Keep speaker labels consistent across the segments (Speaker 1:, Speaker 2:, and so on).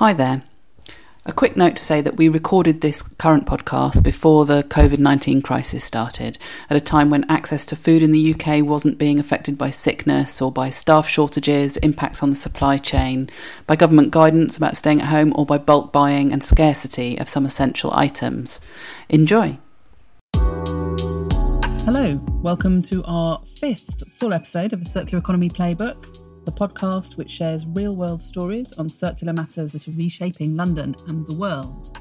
Speaker 1: Hi there. A quick note to say that we recorded this current podcast before the COVID 19 crisis started, at a time when access to food in the UK wasn't being affected by sickness or by staff shortages, impacts on the supply chain, by government guidance about staying at home, or by bulk buying and scarcity of some essential items. Enjoy!
Speaker 2: Hello, welcome to our fifth full episode of the Circular Economy Playbook the podcast which shares real world stories on circular matters that are reshaping London and the world.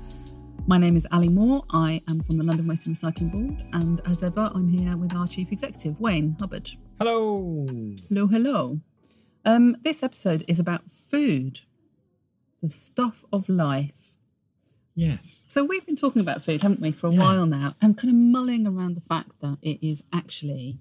Speaker 2: My name is Ali Moore. I am from the London Waste and Recycling Board, and as ever, I'm here with our Chief Executive, Wayne Hubbard.
Speaker 3: Hello.
Speaker 2: Hello, hello. Um, this episode is about food, the stuff of life.
Speaker 3: Yes.
Speaker 2: So we've been talking about food, haven't we, for a
Speaker 3: Yeah.
Speaker 2: while now, and kind of mulling around the fact that it is actually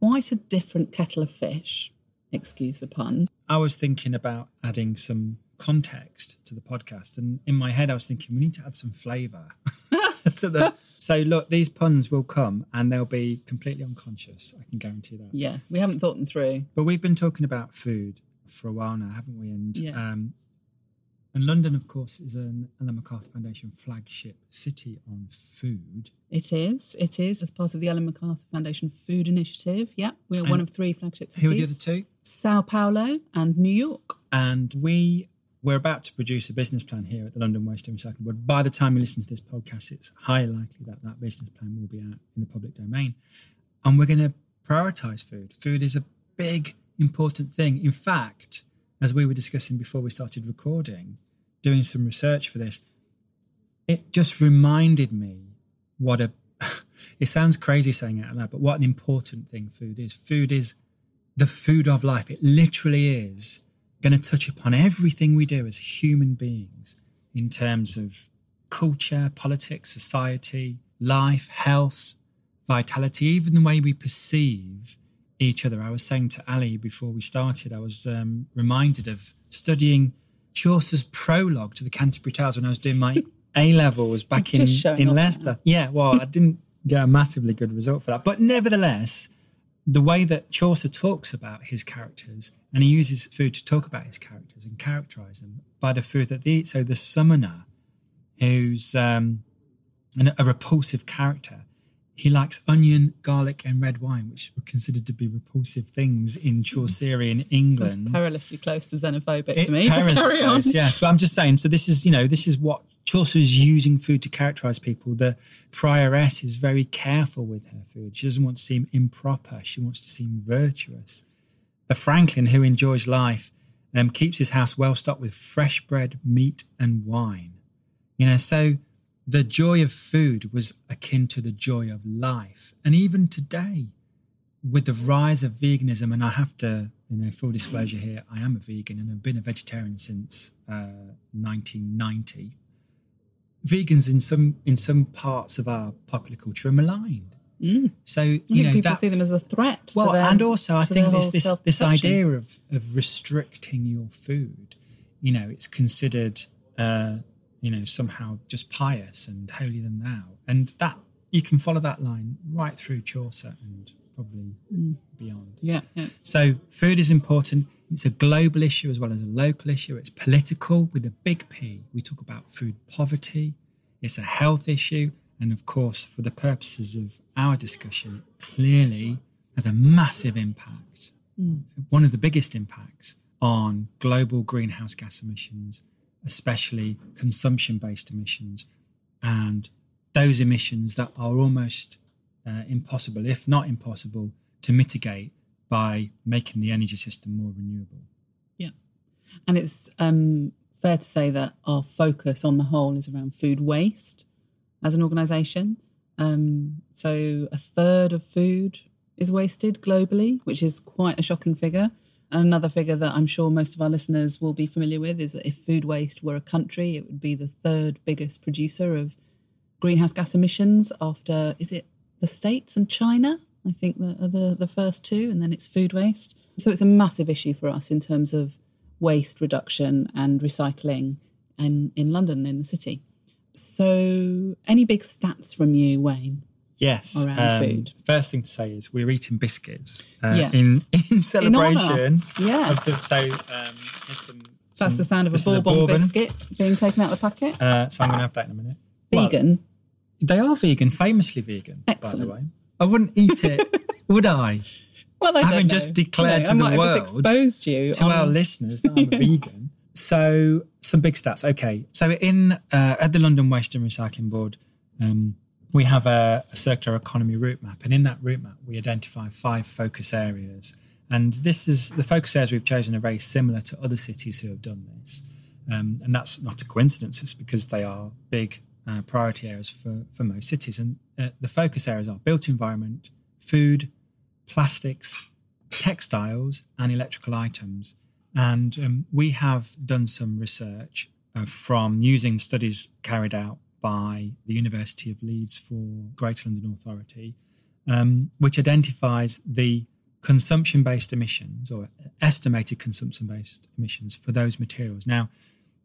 Speaker 2: quite a different kettle of fish. Excuse the pun.
Speaker 3: I was thinking about adding some context to the podcast, and in my head, I was thinking we need to add some flavour to the. So look, these puns will come, and they'll be completely unconscious. I can guarantee that.
Speaker 2: Yeah, we haven't thought them through.
Speaker 3: But we've been talking about food for a while now, haven't we? And
Speaker 2: Yeah.
Speaker 3: um, and London, of course, is an Ellen MacArthur Foundation flagship city on food.
Speaker 2: It is. It is as part of the Ellen MacArthur Foundation Food Initiative. Yeah, we are one of three flagship cities.
Speaker 3: Who are the other two?
Speaker 2: Sao Paulo and New York.
Speaker 3: And we we're about to produce a business plan here at the London Waste and Recycling Board. By the time you listen to this podcast, it's highly likely that that business plan will be out in the public domain. And we're going to prioritize food. Food is a big, important thing. In fact, as we were discussing before we started recording, doing some research for this, it just reminded me what a it sounds crazy saying it out loud, but what an important thing food is. Food is the food of life. It literally is going to touch upon everything we do as human beings in terms of culture, politics, society, life, health, vitality, even the way we perceive each other. I was saying to Ali before we started, I was um, reminded of studying Chaucer's prologue to the Canterbury Tales when I was doing my A levels back in, in Leicester. Yeah, well, I didn't get a massively good result for that. But nevertheless, the way that Chaucer talks about his characters, and he uses food to talk about his characters and characterize them by the food that they eat. So the summoner, who's um, an, a repulsive character, he likes onion, garlic, and red wine, which were considered to be repulsive things in Chaucerian
Speaker 2: Sounds
Speaker 3: England.
Speaker 2: perilously close to xenophobic
Speaker 3: It-
Speaker 2: to me. Carry on.
Speaker 3: Paris, yes, but I'm just saying. So this is, you know, this is what Chaucer is using food to characterize people. The prioress is very careful with her food. She doesn't want to seem improper. She wants to seem virtuous. The Franklin, who enjoys life, um, keeps his house well stocked with fresh bread, meat, and wine. You know, so the joy of food was akin to the joy of life, and even today, with the rise of veganism, and I have to, you know, full disclosure here, I am a vegan and I've been a vegetarian since uh, 1990. Vegans in some in some parts of our popular culture are maligned. So you
Speaker 2: Mm. I think
Speaker 3: know
Speaker 2: people see them as a threat. to
Speaker 3: well,
Speaker 2: their-
Speaker 3: and also I think this this, this idea of of restricting your food, you know, it's considered uh, you know somehow just pious and holier than thou, and that you can follow that line right through Chaucer and probably
Speaker 2: Mm.
Speaker 3: beyond.
Speaker 2: Yeah, yeah.
Speaker 3: So food is important. It's a global issue as well as a local issue. It's political with a big P. We talk about food poverty. It's a health issue. And of course, for the purposes of our discussion, it clearly has a massive impact. One of the biggest impacts on global greenhouse gas emissions, especially consumption based emissions, and those emissions that are almost uh, impossible, if not impossible, to mitigate by making the energy system more renewable.
Speaker 2: Yeah. And it's um, fair to say that our focus on the whole is around food waste as an organisation. Um, so a third of food is wasted globally, which is quite a shocking figure. Another figure that I'm sure most of our listeners will be familiar with is that if food waste were a country, it would be the third biggest producer of greenhouse gas emissions after, is it the States and China? I think the, the, the first two, and then it's food waste. So it's a massive issue for us in terms of waste reduction and recycling and in London, in the city. So, any big stats from you, Wayne?
Speaker 3: Yes.
Speaker 2: Around food.
Speaker 3: First thing to say is we're eating biscuits uh,
Speaker 2: Yeah.
Speaker 3: in in celebration.
Speaker 2: Yeah.
Speaker 3: Of the, so um, some
Speaker 2: That's
Speaker 3: some-
Speaker 2: the sound of a
Speaker 3: this is
Speaker 2: bourbon, biscuit being taken out of the packet.
Speaker 3: Uh, so I'm going to have that in a minute. Well,
Speaker 2: Vegan.
Speaker 3: they are vegan, famously vegan,
Speaker 2: Excellent.
Speaker 3: by the way. I wouldn't eat it, would I?
Speaker 2: well, I know.
Speaker 3: just declared
Speaker 2: You know,
Speaker 3: to the world,
Speaker 2: just exposed you
Speaker 3: to
Speaker 2: on-
Speaker 3: our listeners that I'm a vegan. So some big stats. Okay, so in uh, at the London Waste and Recycling Board, um, we have a, a circular economy route map, and in that route map, we identify five focus areas. And this is the focus areas we've chosen are very similar to other cities who have done this, um, and that's not a coincidence. It's because they are big uh, priority areas for for most cities. And uh, the focus areas are built environment, food, plastics, textiles, and electrical items. And um, we have done some research uh, from using studies carried out by the University of Leeds for Greater London Authority, um, which identifies the consumption based emissions or estimated consumption based emissions for those materials. Now,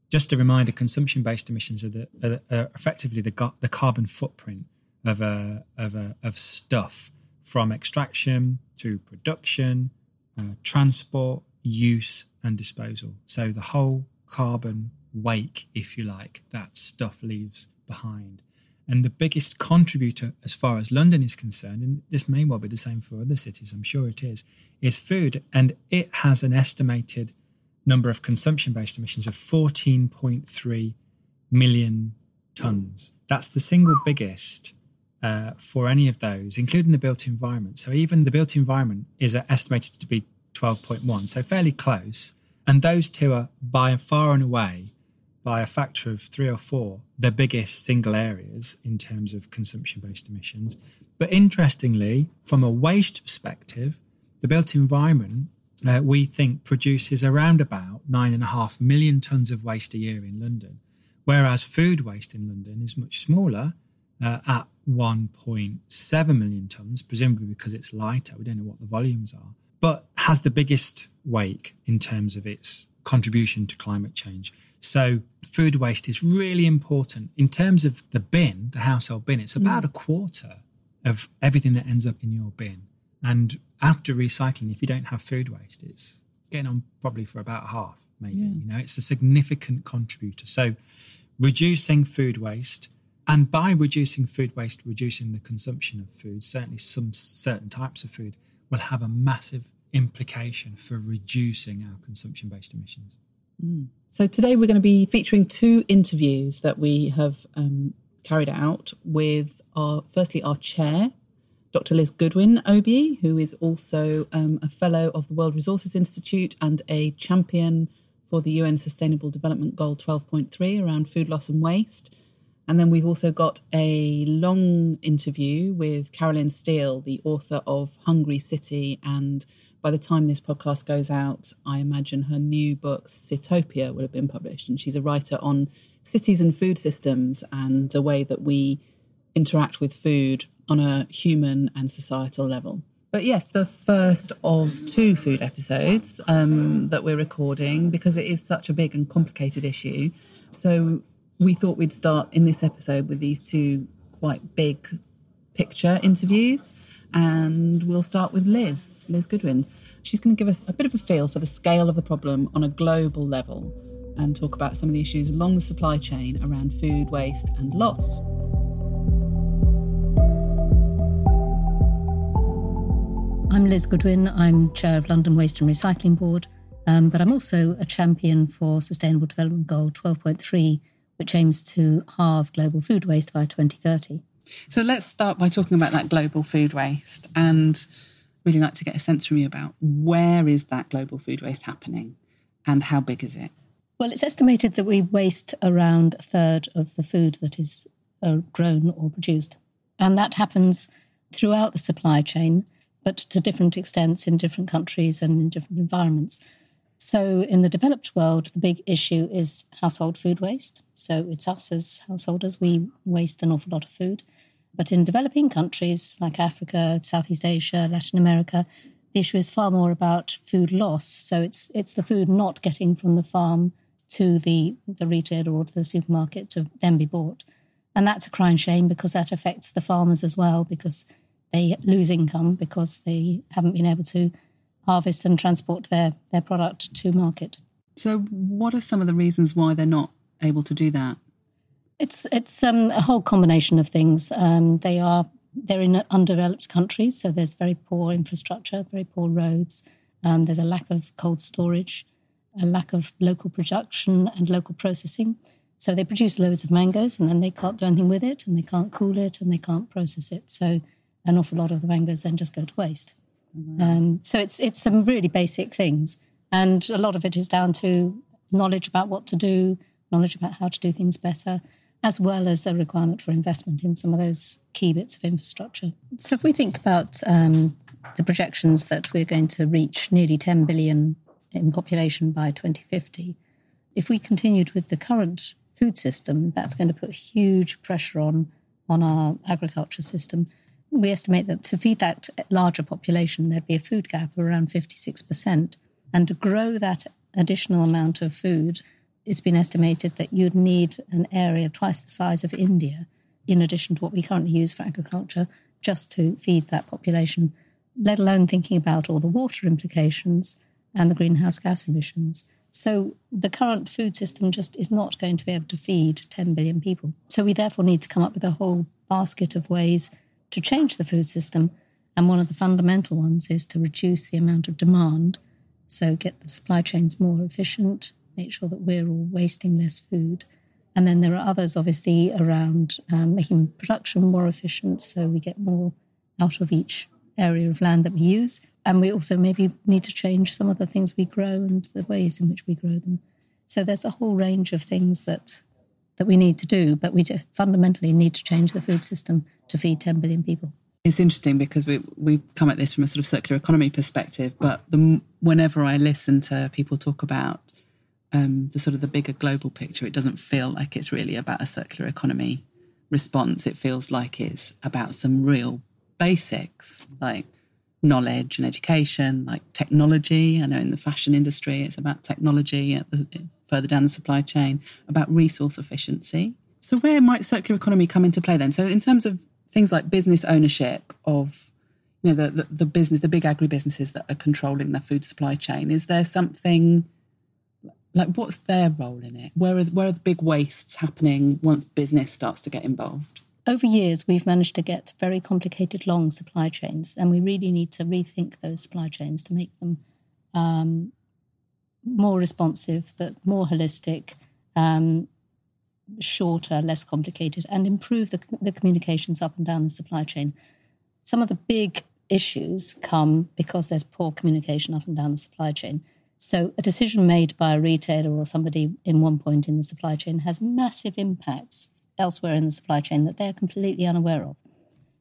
Speaker 3: just a reminder consumption based emissions are, the, are, are effectively the, the carbon footprint of, a, of, a, of stuff from extraction to production, uh, transport, use, and disposal. So the whole carbon wake, if you like, that stuff leaves behind. And the biggest contributor, as far as London is concerned, and this may well be the same for other cities, I'm sure it is, is food. And it has an estimated number of consumption based emissions of 14.3 million tonnes. That's the single biggest uh, for any of those, including the built environment. So even the built environment is estimated to be 12.1, so fairly close. And those two are by far and away, by a factor of three or four, the biggest single areas in terms of consumption based emissions. But interestingly, from a waste perspective, the built environment, uh, we think, produces around about nine and a half million tonnes of waste a year in London, whereas food waste in London is much smaller uh, at 1.7 million tonnes, presumably because it's lighter. We don't know what the volumes are, but has the biggest wake in terms of its contribution to climate change. So, food waste is really important. In terms of the bin, the household bin, it's about a quarter of everything that ends up in your bin. And after recycling, if you don't have food waste, it's getting on probably for about half, maybe. You know, it's a significant contributor. So, reducing food waste, and by reducing food waste, reducing the consumption of food, certainly some certain types of food, will have a massive implication for reducing our consumption based emissions.
Speaker 2: So today we're going to be featuring two interviews that we have um, carried out with our, firstly, our chair, Dr. Liz Goodwin OBE, who is also um, a fellow of the World Resources Institute and a champion for the UN Sustainable Development Goal 12.3 around food loss and waste. And then we've also got a long interview with Carolyn Steel, the author of Hungry City. And by the time this podcast goes out, I imagine her new book, Sitopia, will have been published. And she's a writer on cities and food systems and the way that we interact with food on a human and societal level. But yes, the first of two food episodes um, that we're recording because it is such a big and complicated issue. So we thought we'd start in this episode with these two quite big picture interviews. And we'll start with Liz, Liz Goodwin. She's going to give us a bit of a feel for the scale of the problem on a global level and talk about some of the issues along the supply chain around food waste and loss.
Speaker 4: I'm Liz Goodwin. I'm chair of London Waste and Recycling Board, um, but I'm also a champion for Sustainable Development Goal 12.3, which aims to halve global food waste by 2030.
Speaker 2: So let's start by talking about that global food waste and really like to get a sense from you about where is that global food waste happening and how big is it?
Speaker 4: Well, it's estimated that we waste around a third of the food that is uh, grown or produced. And that happens throughout the supply chain, but to different extents in different countries and in different environments. So, in the developed world, the big issue is household food waste. So, it's us as householders, we waste an awful lot of food. But in developing countries like Africa, Southeast Asia, Latin America, the issue is far more about food loss. So, it's, it's the food not getting from the farm to the, the retailer or to the supermarket to then be bought. And that's a crying shame because that affects the farmers as well because they lose income because they haven't been able to harvest and transport their, their product to market.
Speaker 2: So, what are some of the reasons why they're not able to do that?
Speaker 4: It's it's um, a whole combination of things. Um, they are they're in undeveloped countries, so there's very poor infrastructure, very poor roads. Um, there's a lack of cold storage, a lack of local production and local processing. So they produce loads of mangoes and then they can't do anything with it and they can't cool it and they can't process it. So an awful lot of the mangoes then just go to waste. Mm-hmm. Um, so it's it's some really basic things, and a lot of it is down to knowledge about what to do, knowledge about how to do things better, as well as a requirement for investment in some of those key bits of infrastructure. So if we think about um, the projections that we're going to reach nearly 10 billion in population by 2050, if we continued with the current food system, that's going to put huge pressure on on our agriculture system we estimate that to feed that larger population, there'd be a food gap of around 56%. And to grow that additional amount of food, it's been estimated that you'd need an area twice the size of India, in addition to what we currently use for agriculture, just to feed that population, let alone thinking about all the water implications and the greenhouse gas emissions. So the current food system just is not going to be able to feed 10 billion people. So we therefore need to come up with a whole basket of ways to change the food system. And one of the fundamental ones is to reduce the amount of demand. So get the supply chains more efficient, make sure that we're all wasting less food. And then there are others, obviously, around um, making production more efficient so we get more out of each area of land that we use. And we also maybe need to change some of the things we grow and the ways in which we grow them. So there's a whole range of things that that we need to do, but we fundamentally need to change the food system to feed 10 billion people.
Speaker 2: It's interesting because we we come at this from a sort of circular economy perspective, but the, whenever I listen to people talk about um, the sort of the bigger global picture, it doesn't feel like it's really about a circular economy response. It feels like it's about some real basics like knowledge and education, like technology. I know in the fashion industry, it's about technology at the, further down the supply chain, about resource efficiency. So, where might circular economy come into play then? So, in terms of things like business ownership of you know the, the, the business, the big agribusinesses that are controlling the food supply chain, is there something like what's their role in it? Where are where are the big wastes happening once business starts to get involved?
Speaker 4: Over years, we've managed to get very complicated, long supply chains, and we really need to rethink those supply chains to make them um, more responsive, that more holistic, um, shorter, less complicated, and improve the, the communications up and down the supply chain. Some of the big issues come because there's poor communication up and down the supply chain. So, a decision made by a retailer or somebody in one point in the supply chain has massive impacts elsewhere in the supply chain that they're completely unaware of.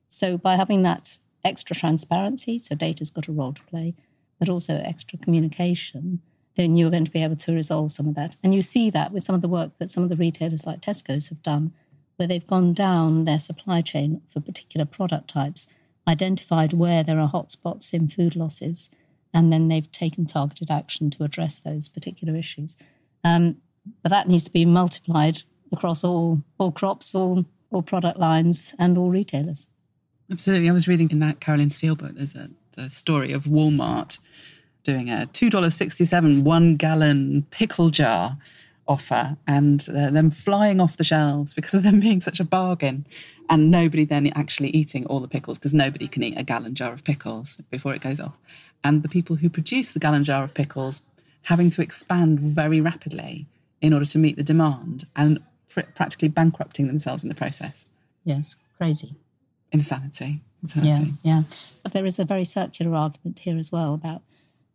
Speaker 4: So, by having that extra transparency, so data's got a role to play, but also extra communication, then you're going to be able to resolve some of that. And you see that with some of the work that some of the retailers like Tesco's have done, where they've gone down their supply chain for particular product types, identified where there are hotspots in food losses, and then they've taken targeted action to address those particular issues. Um, but that needs to be multiplied across all all crops, all all product lines, and all retailers.
Speaker 2: Absolutely. I was reading in that Carolyn Steel book. There's a the story of Walmart doing a $2.67 one gallon pickle jar offer and uh, them flying off the shelves because of them being such a bargain and nobody then actually eating all the pickles because nobody can eat a gallon jar of pickles before it goes off. And the people who produce the gallon jar of pickles having to expand very rapidly in order to meet the demand and pr- practically bankrupting themselves in the process.
Speaker 4: Yes crazy.
Speaker 2: Insanity.
Speaker 4: Insanity. Yeah yeah. But there is a very circular argument here as well about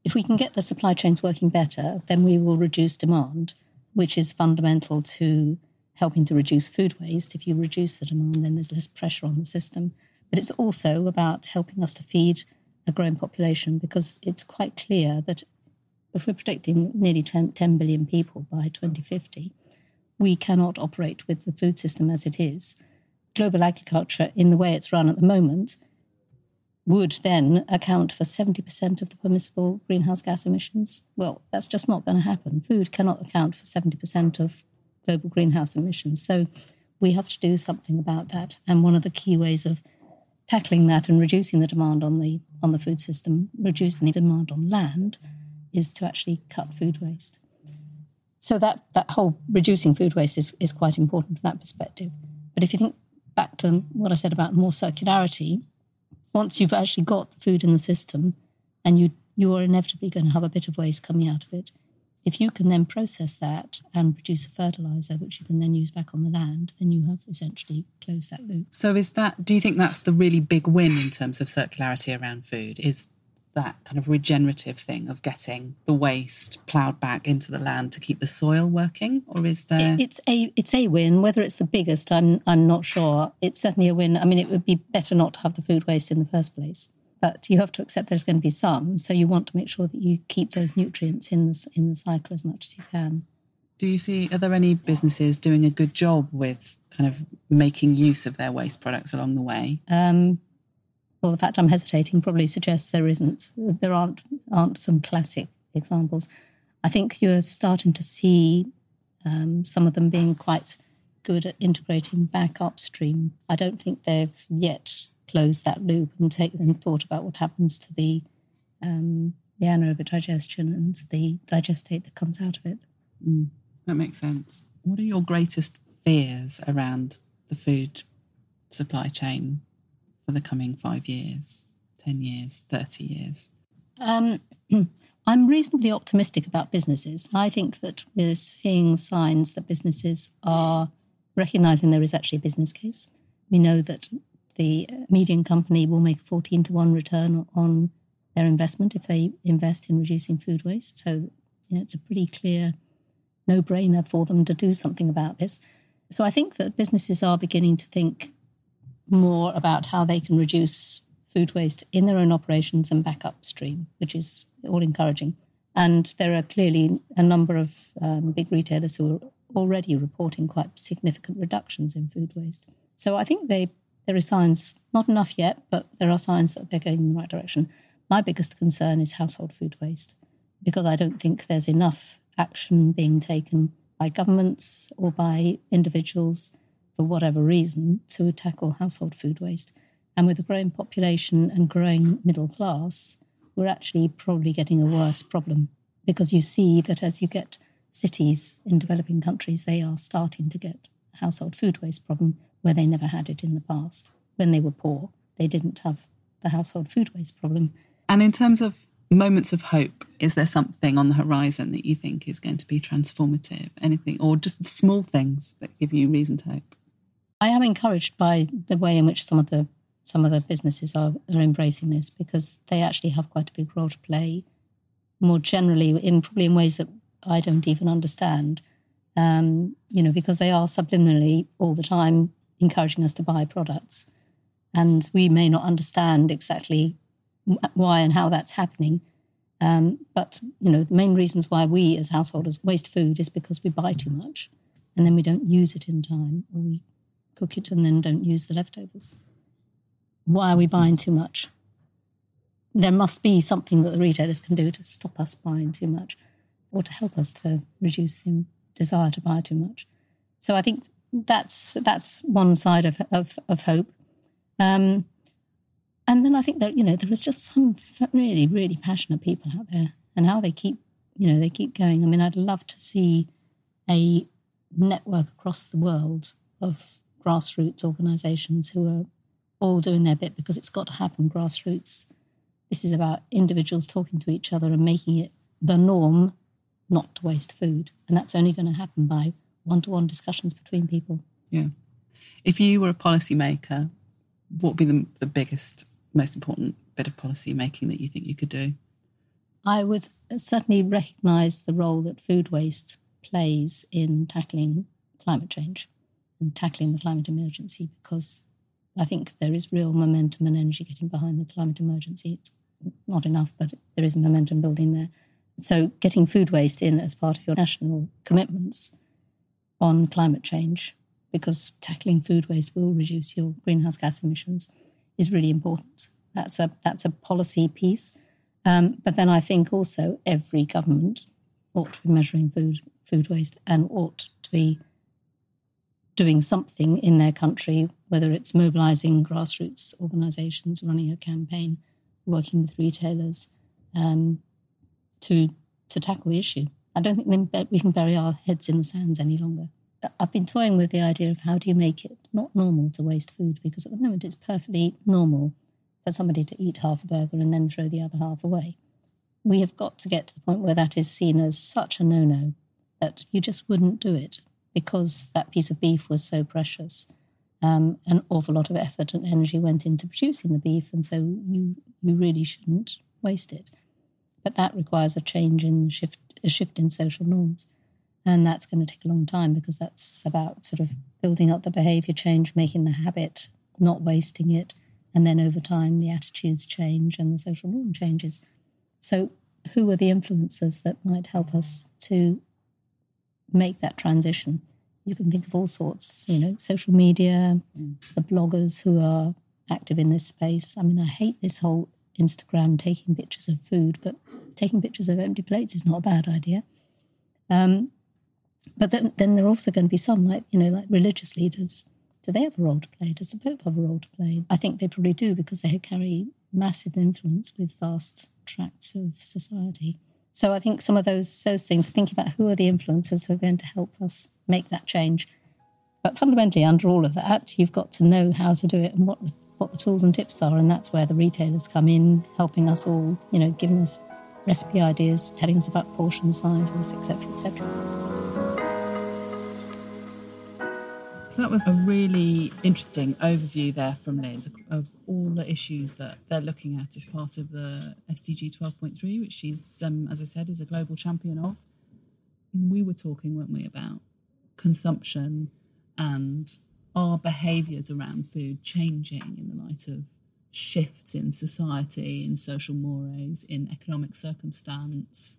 Speaker 4: if we can get the supply chains working better, then we will reduce demand, which is fundamental to helping to reduce food waste. If you reduce the demand, then there's less pressure on the system. But it's also about helping us to feed a growing population because it's quite clear that if we're predicting nearly 10 billion people by 2050, we cannot operate with the food system as it is. Global agriculture, in the way it's run at the moment, would then account for 70% of the permissible greenhouse gas emissions. Well, that's just not going to happen. Food cannot account for 70% of global greenhouse emissions. So we have to do something about that. And one of the key ways of tackling that and reducing the demand on the on the food system, reducing the demand on land, is to actually cut food waste. so that, that whole reducing food waste is, is quite important from that perspective. But if you think back to what I said about more circularity, once you've actually got the food in the system and you you are inevitably going to have a bit of waste coming out of it. If you can then process that and produce a fertilizer, which you can then use back on the land, then you have essentially closed that loop.
Speaker 2: So, is that, do you think that's the really big win in terms of circularity around food? Is that kind of regenerative thing of getting the waste ploughed back into the land to keep the soil working, or is there?
Speaker 4: It's a it's a win. Whether it's the biggest, I'm I'm not sure. It's certainly a win. I mean, it would be better not to have the food waste in the first place but you have to accept there's going to be some. So you want to make sure that you keep those nutrients in the, in the cycle as much as you can.
Speaker 2: Do you see, are there any businesses doing a good job with kind of making use of their waste products along the way?
Speaker 4: Um, well, the fact I'm hesitating probably suggests there isn't. There aren't aren't some classic examples. I think you're starting to see um, some of them being quite good at integrating back upstream. I don't think they've yet closed that loop and take and thought about what happens to the um, the anaerobic digestion and the digestate that comes out of it.
Speaker 2: Mm, that makes sense. What are your greatest fears around the food supply chain for the coming five years, 10 years, 30 years?
Speaker 4: Um, I'm reasonably optimistic about businesses. I think that we're seeing signs that businesses are recognizing there is actually a business case. We know that the median company will make a 14 to 1 return on their investment if they invest in reducing food waste. So you know, it's a pretty clear no brainer for them to do something about this. So I think that businesses are beginning to think more about how they can reduce food waste in their own operations and back upstream, which is all encouraging. And there are clearly a number of um, big retailers who are already reporting quite significant reductions in food waste. So I think they there are signs, not enough yet, but there are signs that they're going in the right direction. My biggest concern is household food waste because I don't think there's enough action being taken by governments or by individuals for whatever reason to tackle household food waste. And with a growing population and growing middle class, we're actually probably getting a worse problem because you see that as you get cities in developing countries, they are starting to get a household food waste problem where they never had it in the past. When they were poor, they didn't have the household food waste problem.
Speaker 2: And in terms of moments of hope, is there something on the horizon that you think is going to be transformative? Anything, or just small things that give you reason to hope?
Speaker 4: I am encouraged by the way in which some of the some of the businesses are, are embracing this because they actually have quite a big role to play. More generally, in probably in ways that I don't even understand, um, you know, because they are subliminally all the time encouraging us to buy products. And we may not understand exactly why and how that's happening. Um, but you know, the main reasons why we as householders waste food is because we buy too much, and then we don't use it in time, or we cook it and then don't use the leftovers. Why are we buying too much? There must be something that the retailers can do to stop us buying too much, or to help us to reduce the desire to buy too much. So I think that's that's one side of of, of hope. Um, and then I think that you know there is just some really really passionate people out there, and how they keep you know they keep going. I mean, I'd love to see a network across the world of grassroots organisations who are all doing their bit because it's got to happen grassroots. This is about individuals talking to each other and making it the norm not to waste food, and that's only going to happen by one to one discussions between people.
Speaker 2: Yeah. If you were a policymaker, what would be the, the biggest, most important bit of policy making that you think you could do?
Speaker 4: I would certainly recognise the role that food waste plays in tackling climate change tackling the climate emergency because I think there is real momentum and energy getting behind the climate emergency. It's not enough, but there is momentum building there. So, getting food waste in as part of your national commitments on climate change because tackling food waste will reduce your greenhouse gas emissions is really important. That's a that's a policy piece. Um, but then I think also every government ought to be measuring food food waste and ought to be doing something in their country, whether it's mobilizing grassroots organizations, running a campaign, working with retailers um, to to tackle the issue I don't think we can bury our heads in the sands any longer. I've been toying with the idea of how do you make it not normal to waste food because at the moment it's perfectly normal for somebody to eat half a burger and then throw the other half away. We have got to get to the point where that is seen as such a no no that you just wouldn't do it because that piece of beef was so precious. Um, an awful lot of effort and energy went into producing the beef, and so you you really shouldn't waste it. But that requires a change in shift, a shift in social norms. And that's going to take a long time because that's about sort of building up the behavior change, making the habit, not wasting it. And then over time, the attitudes change and the social norm changes. So, who are the influencers that might help us to make that transition? You can think of all sorts, you know, social media, mm. the bloggers who are active in this space. I mean, I hate this whole Instagram taking pictures of food, but taking pictures of empty plates is not a bad idea. Um, but then, then there are also going to be some, like, you know, like religious leaders. Do they have a role to play? Does the Pope have a role to play? I think they probably do because they carry massive influence with vast tracts of society. So I think some of those those things, think about who are the influencers who are going to help us make that change. But fundamentally, under all of that, you've got to know how to do it and what the, what the tools and tips are, and that's where the retailers come in, helping us all, you know, giving us recipe ideas, telling us about portion sizes, etc., etc.
Speaker 2: So that was a really interesting overview there from Liz of all the issues that they're looking at as part of the SDG 12.3, which she's, um, as I said, is a global champion of. And we were talking, weren't we, about consumption and our behaviours around food changing in the light of shifts in society, in social mores, in economic circumstance.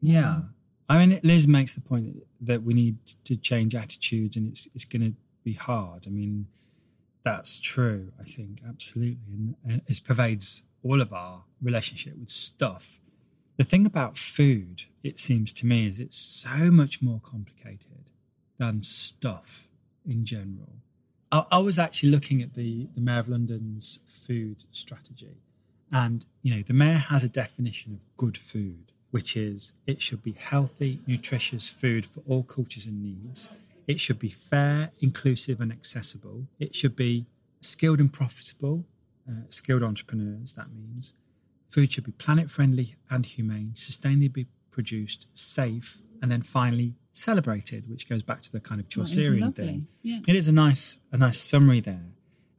Speaker 3: Yeah. I mean, Liz makes the point that we need to change attitudes, and it's it's going to be hard. I mean, that's true. I think absolutely, and uh, it pervades all of our relationship with stuff. The thing about food, it seems to me, is it's so much more complicated than stuff in general. I, I was actually looking at the the Mayor of London's food strategy, and you know, the mayor has a definition of good food which is it should be healthy, nutritious food for all cultures and needs. It should be fair, inclusive, and accessible. It should be skilled and profitable, uh, skilled entrepreneurs, that means. Food should be planet friendly and humane, sustainably produced, safe, and then finally celebrated, which goes back to the kind of Chaucerian thing. Yeah. It is a nice, a nice summary there.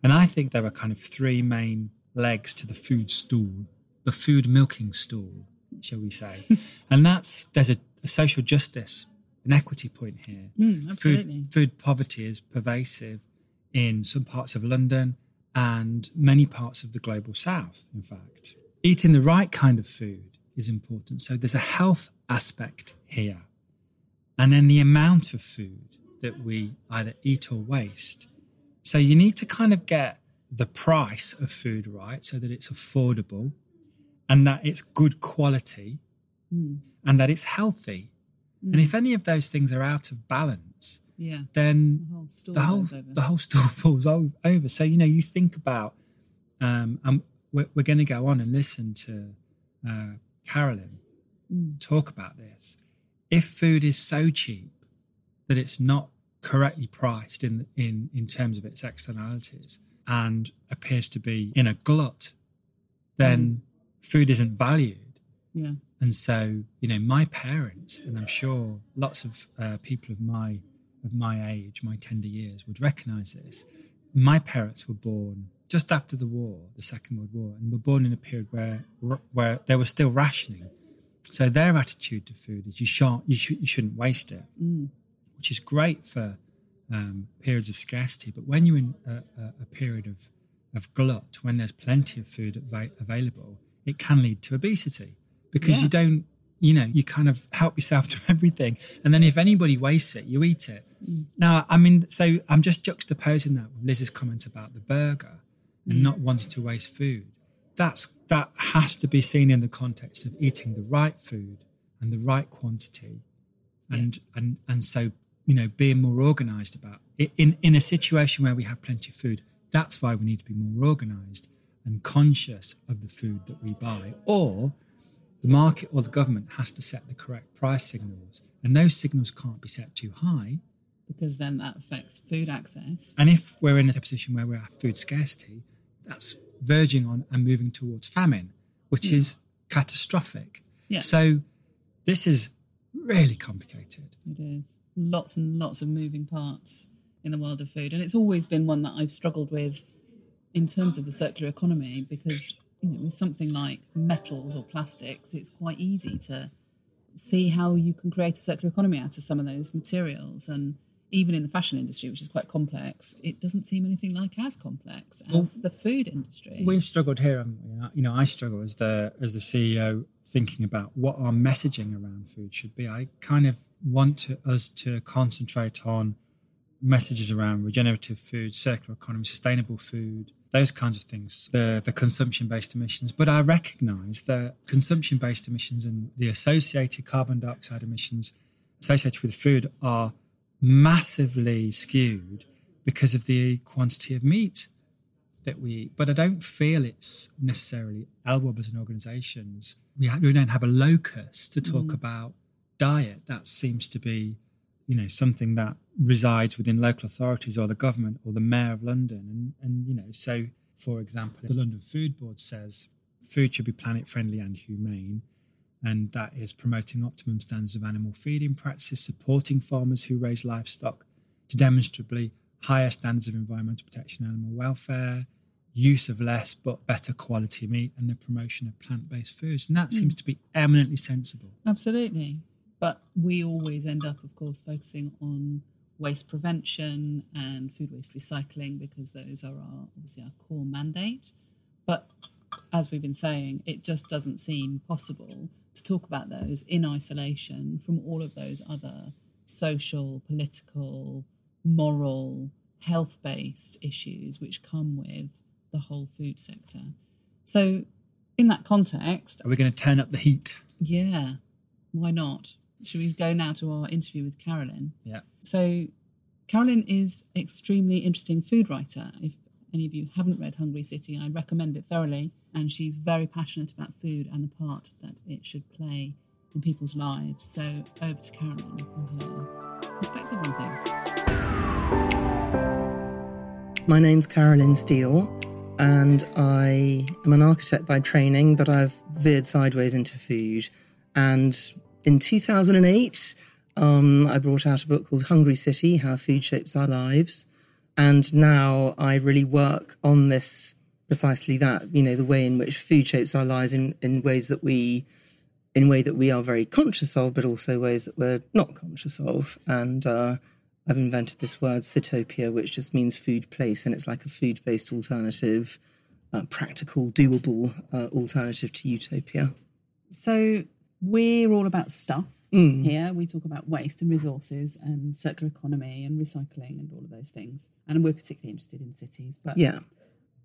Speaker 3: And I think there are kind of three main legs to the food stool the food milking stool, shall we say. and that's, there's a, a, social justice, an equity point here.
Speaker 2: Mm, absolutely.
Speaker 3: Food, food poverty is pervasive in some parts of London and many parts of the global south, in fact. Eating the right kind of food is important. So there's a health aspect here. And then the amount of food that we either eat or waste. So you need to kind of get the price of food right so that it's affordable and that it's good quality mm. and that it's healthy. Mm. And if any of those things are out of balance,
Speaker 2: yeah,
Speaker 3: then the whole the whole, the whole store falls over. So you know, you think about, um, and we're, we're going to go on and listen to uh, Carolyn mm. talk about this. If food is so cheap that it's not correctly priced in in in terms of its externalities and appears to be in a glut, then mm food isn't valued.
Speaker 2: Yeah.
Speaker 3: And so, you know, my parents, and I'm sure lots of uh, people of my of my age, my tender years, would recognise this. My parents were born just after the war, the Second World War, and were born in a period where where there was still rationing. So their attitude to food is you shan't, you, sh- you shouldn't waste it,
Speaker 2: mm.
Speaker 3: which is great for um, periods of scarcity. But when you're in a, a, a period of of glut, when there's plenty of food av- available, it can lead to obesity because yeah. you don't, you know, you kind of help yourself to everything. And then if anybody wastes it, you eat it. Mm. Now, I mean, so I'm just juxtaposing that with Liz's comment about the burger and mm. not wanting to waste food. That's, that has to be seen in the context of eating the right food and the right quantity. And, yeah. and, and so, you know, being more organized about it in, in a situation where we have plenty of food. That's why we need to be more organized and conscious of the food that we buy, or the market or the government has to set the correct price signals, and those signals can't be set too high.
Speaker 2: Because then that affects food access.
Speaker 3: And if we're in a position where we have food scarcity, that's verging on and moving towards famine, which
Speaker 2: Yeah.
Speaker 3: is catastrophic.
Speaker 2: Yeah.
Speaker 3: So this is really complicated.
Speaker 2: It is. Lots and lots of moving parts in the world of food. And it's always been one that I've struggled with in terms of the circular economy because, you know, with something like metals or plastics, it's quite easy to see how you can create a circular economy out of some of those materials. And even in the fashion industry, which is quite complex, it doesn't seem anything like as complex as the food industry.
Speaker 3: We've struggled here. haven't we? You know, I struggle as the as the CEO thinking about what our messaging around food should be. I kind of want to, us to concentrate on messages around regenerative food, circular economy, sustainable food, those kinds of things, the, the consumption based emissions. But I recognize that consumption based emissions and the associated carbon dioxide emissions associated with food are massively skewed because of the quantity of meat that we eat. But I don't feel it's necessarily LWARB as an organisations. We, ha- we don't have a locus to talk mm. about diet. That seems to be, you know, something that resides within local authorities or the government or the mayor of London. And, and you know, so for example, the London Food Board says food should be planet friendly and humane. And that is promoting optimum standards of animal feeding practices, supporting farmers who raise livestock to demonstrably higher standards of environmental protection animal welfare, use of less but better quality meat, and the promotion of plant based foods. And that hmm. seems to be eminently sensible.
Speaker 2: Absolutely. But we always end up, of course, focusing on waste prevention and food waste recycling because those are our obviously our core mandate. But as we've been saying, it just doesn't seem possible to talk about those in isolation from all of those other social, political, moral, health based issues which come with the whole food sector. So, in that context,
Speaker 3: Are we going to turn up the heat?
Speaker 2: yeah, why not? Should we go now to our interview with Carolyn?
Speaker 3: Yeah.
Speaker 2: So, Carolyn is extremely interesting food writer. If any of you haven't read Hungry City, I recommend it thoroughly. And she's very passionate about food and the part that it should play in people's lives. So, over to Carolyn for her perspective on things.
Speaker 5: My name's Carolyn Steel, and I am an architect by training, but I've veered sideways into food. And in 2008, um, I brought out a book called Hungry City How Food Shapes Our Lives. And now I really work on this precisely that, you know, the way in which food shapes our lives in, in ways that we in way that we are very conscious of, but also ways that we're not conscious of. And uh, I've invented this word Sitopia, which just means food place, and it's like a food based alternative, uh, practical, doable uh, alternative to utopia.
Speaker 2: So, we're all about stuff
Speaker 5: Mm.
Speaker 2: here. We talk about waste and resources and circular economy and recycling and all of those things. And we're particularly interested in cities. But
Speaker 5: Yeah.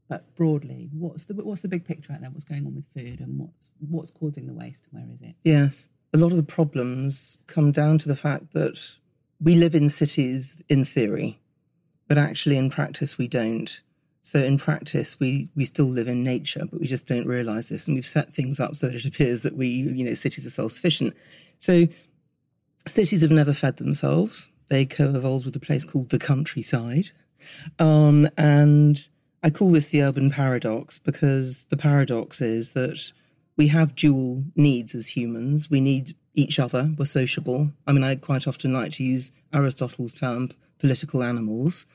Speaker 2: But broadly, what's the what's the big picture out there? What's going on with food and what's what's causing the waste? Where is it?
Speaker 5: Yes. A lot of the problems come down to the fact that we live in cities in theory, but actually in practice we don't. So in practice we we still live in nature, but we just don't realize this and we've set things up so that it appears that we, you know, cities are self-sufficient. So cities have never fed themselves. They co-evolved with a place called the countryside. Um, and I call this the urban paradox because the paradox is that we have dual needs as humans. We need each other. We're sociable. I mean, I quite often like to use Aristotle's term political animals.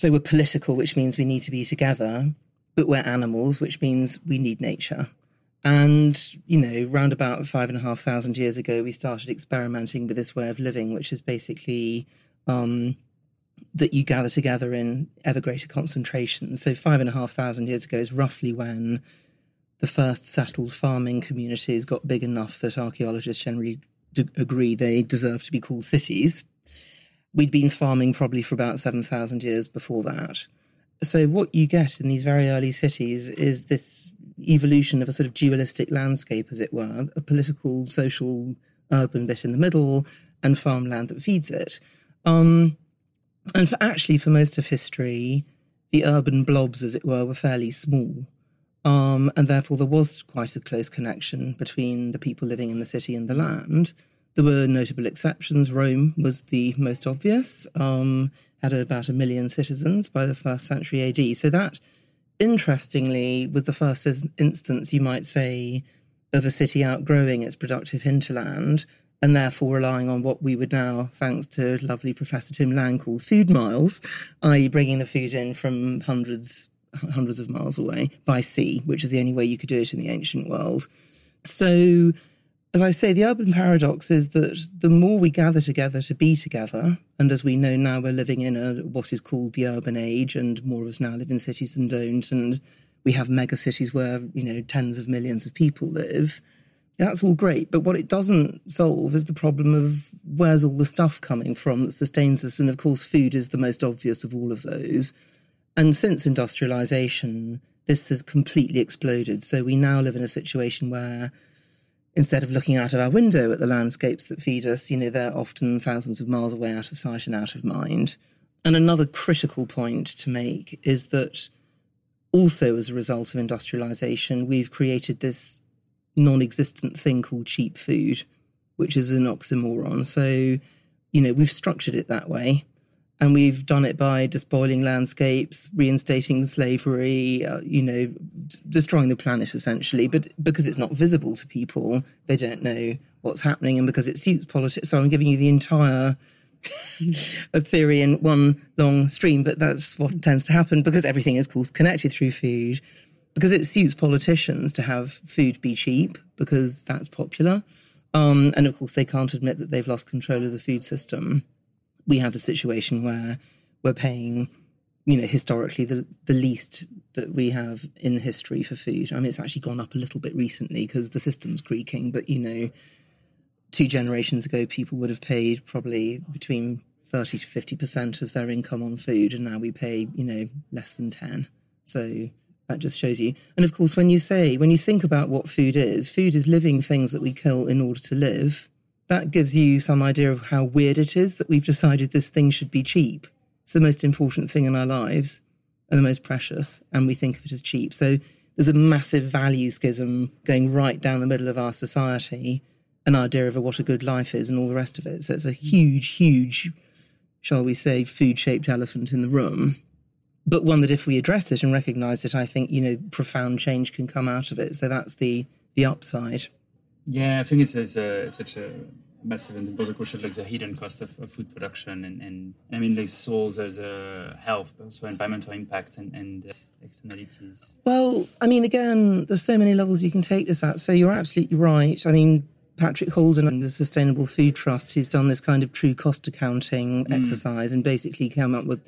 Speaker 5: So we're political, which means we need to be together, but we're animals, which means we need nature. And, you know, round about five and a half thousand years ago, we started experimenting with this way of living, which is basically um, that you gather together in ever greater concentrations. So five and a half thousand years ago is roughly when the first settled farming communities got big enough that archaeologists generally agree they deserve to be called cities. We'd been farming probably for about 7,000 years before that. So, what you get in these very early cities is this evolution of a sort of dualistic landscape, as it were a political, social, urban bit in the middle, and farmland that feeds it. Um, and for actually, for most of history, the urban blobs, as it were, were fairly small. Um, and therefore, there was quite a close connection between the people living in the city and the land. There were notable exceptions. Rome was the most obvious, um, had about a million citizens by the first century AD. So, that, interestingly, was the first instance, you might say, of a city outgrowing its productive hinterland and therefore relying on what we would now, thanks to lovely Professor Tim Lang, call food miles, i.e., bringing the food in from hundreds hundreds of miles away by sea, which is the only way you could do it in the ancient world. So, as I say, the urban paradox is that the more we gather together to be together, and as we know now, we're living in a what is called the urban age, and more of us now live in cities than don't, and we have mega cities where you know tens of millions of people live. That's all great, but what it doesn't solve is the problem of where's all the stuff coming from that sustains us, and of course, food is the most obvious of all of those. And since industrialization, this has completely exploded. So we now live in a situation where instead of looking out of our window at the landscapes that feed us, you know, they're often thousands of miles away out of sight and out of mind. And another critical point to make is that also as a result of industrialization, we've created this non existent thing called cheap food, which is an oxymoron. So, you know, we've structured it that way and we've done it by despoiling landscapes, reinstating slavery, uh, you know, d- destroying the planet essentially. But because it's not visible to people, they don't know what's happening, and because it suits politics. So I'm giving you the entire of theory in one long stream, but that's what tends to happen because everything is, of course, connected through food. Because it suits politicians to have food be cheap because that's popular. Um, and of course, they can't admit that they've lost control of the food system we have the situation where we're paying, you know, historically the the least that we have in history for food. I mean, it's actually gone up a little bit recently because the system's creaking, but you know, two generations ago, people would have paid probably between 30 to 50% of their income on food, and now we pay, you know, less than 10. So that just shows you. And of course, when you say, when you think about what food is, food is living things that we kill in order to live that gives you some idea of how weird it is that we've decided this thing should be cheap. It's the most important thing in our lives and the most precious, and we think of it as cheap. So there's a massive value schism going right down the middle of our society, an idea of what a good life is and all the rest of it. So it's a huge, huge, shall we say, food shaped elephant in the room. But one that if we address it and recognize it, I think, you know, profound change can come out of it. So that's the the upside.
Speaker 6: Yeah, I think it's, it's a, such a massive and both crucial like the hidden cost of, of food production and, and, I mean like souls as a health but also environmental impact and, and externalities.
Speaker 5: Well, I mean again, there's so many levels you can take this at. So you're absolutely right. I mean Patrick Holden and the Sustainable Food Trust, he's done this kind of true cost accounting mm. exercise and basically come up with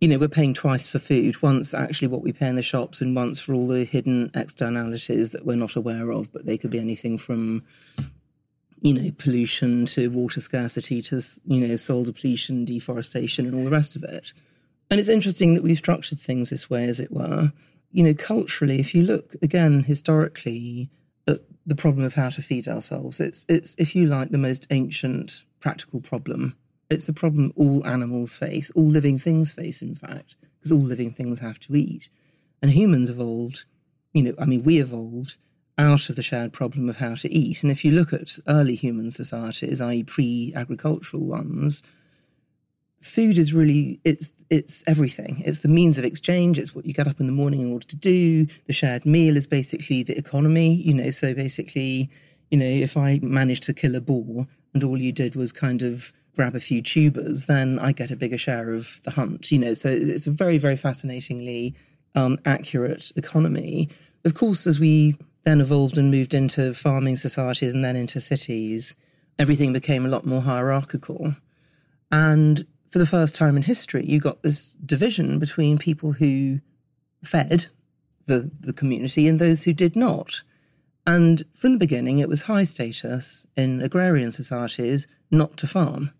Speaker 5: you know, we're paying twice for food. Once actually what we pay in the shops, and once for all the hidden externalities that we're not aware of, but they could be anything from, you know, pollution to water scarcity to, you know, soil depletion, deforestation, and all the rest of it. And it's interesting that we've structured things this way, as it were. You know, culturally, if you look again historically at the problem of how to feed ourselves, it's it's if you like the most ancient practical problem it's the problem all animals face, all living things face, in fact, because all living things have to eat. And humans evolved, you know, I mean, we evolved out of the shared problem of how to eat. And if you look at early human societies, i.e., pre-agricultural ones, food is really it's it's everything. It's the means of exchange. It's what you get up in the morning in order to do. The shared meal is basically the economy. You know, so basically, you know, if I managed to kill a boar and all you did was kind of grab a few tubers, then I get a bigger share of the hunt. You know, so it's a very, very fascinatingly um, accurate economy. Of course, as we then evolved and moved into farming societies and then into cities, everything became a lot more hierarchical. And for the first time in history, you got this division between people who fed the, the community and those who did not. And from the beginning, it was high status in agrarian societies not to farm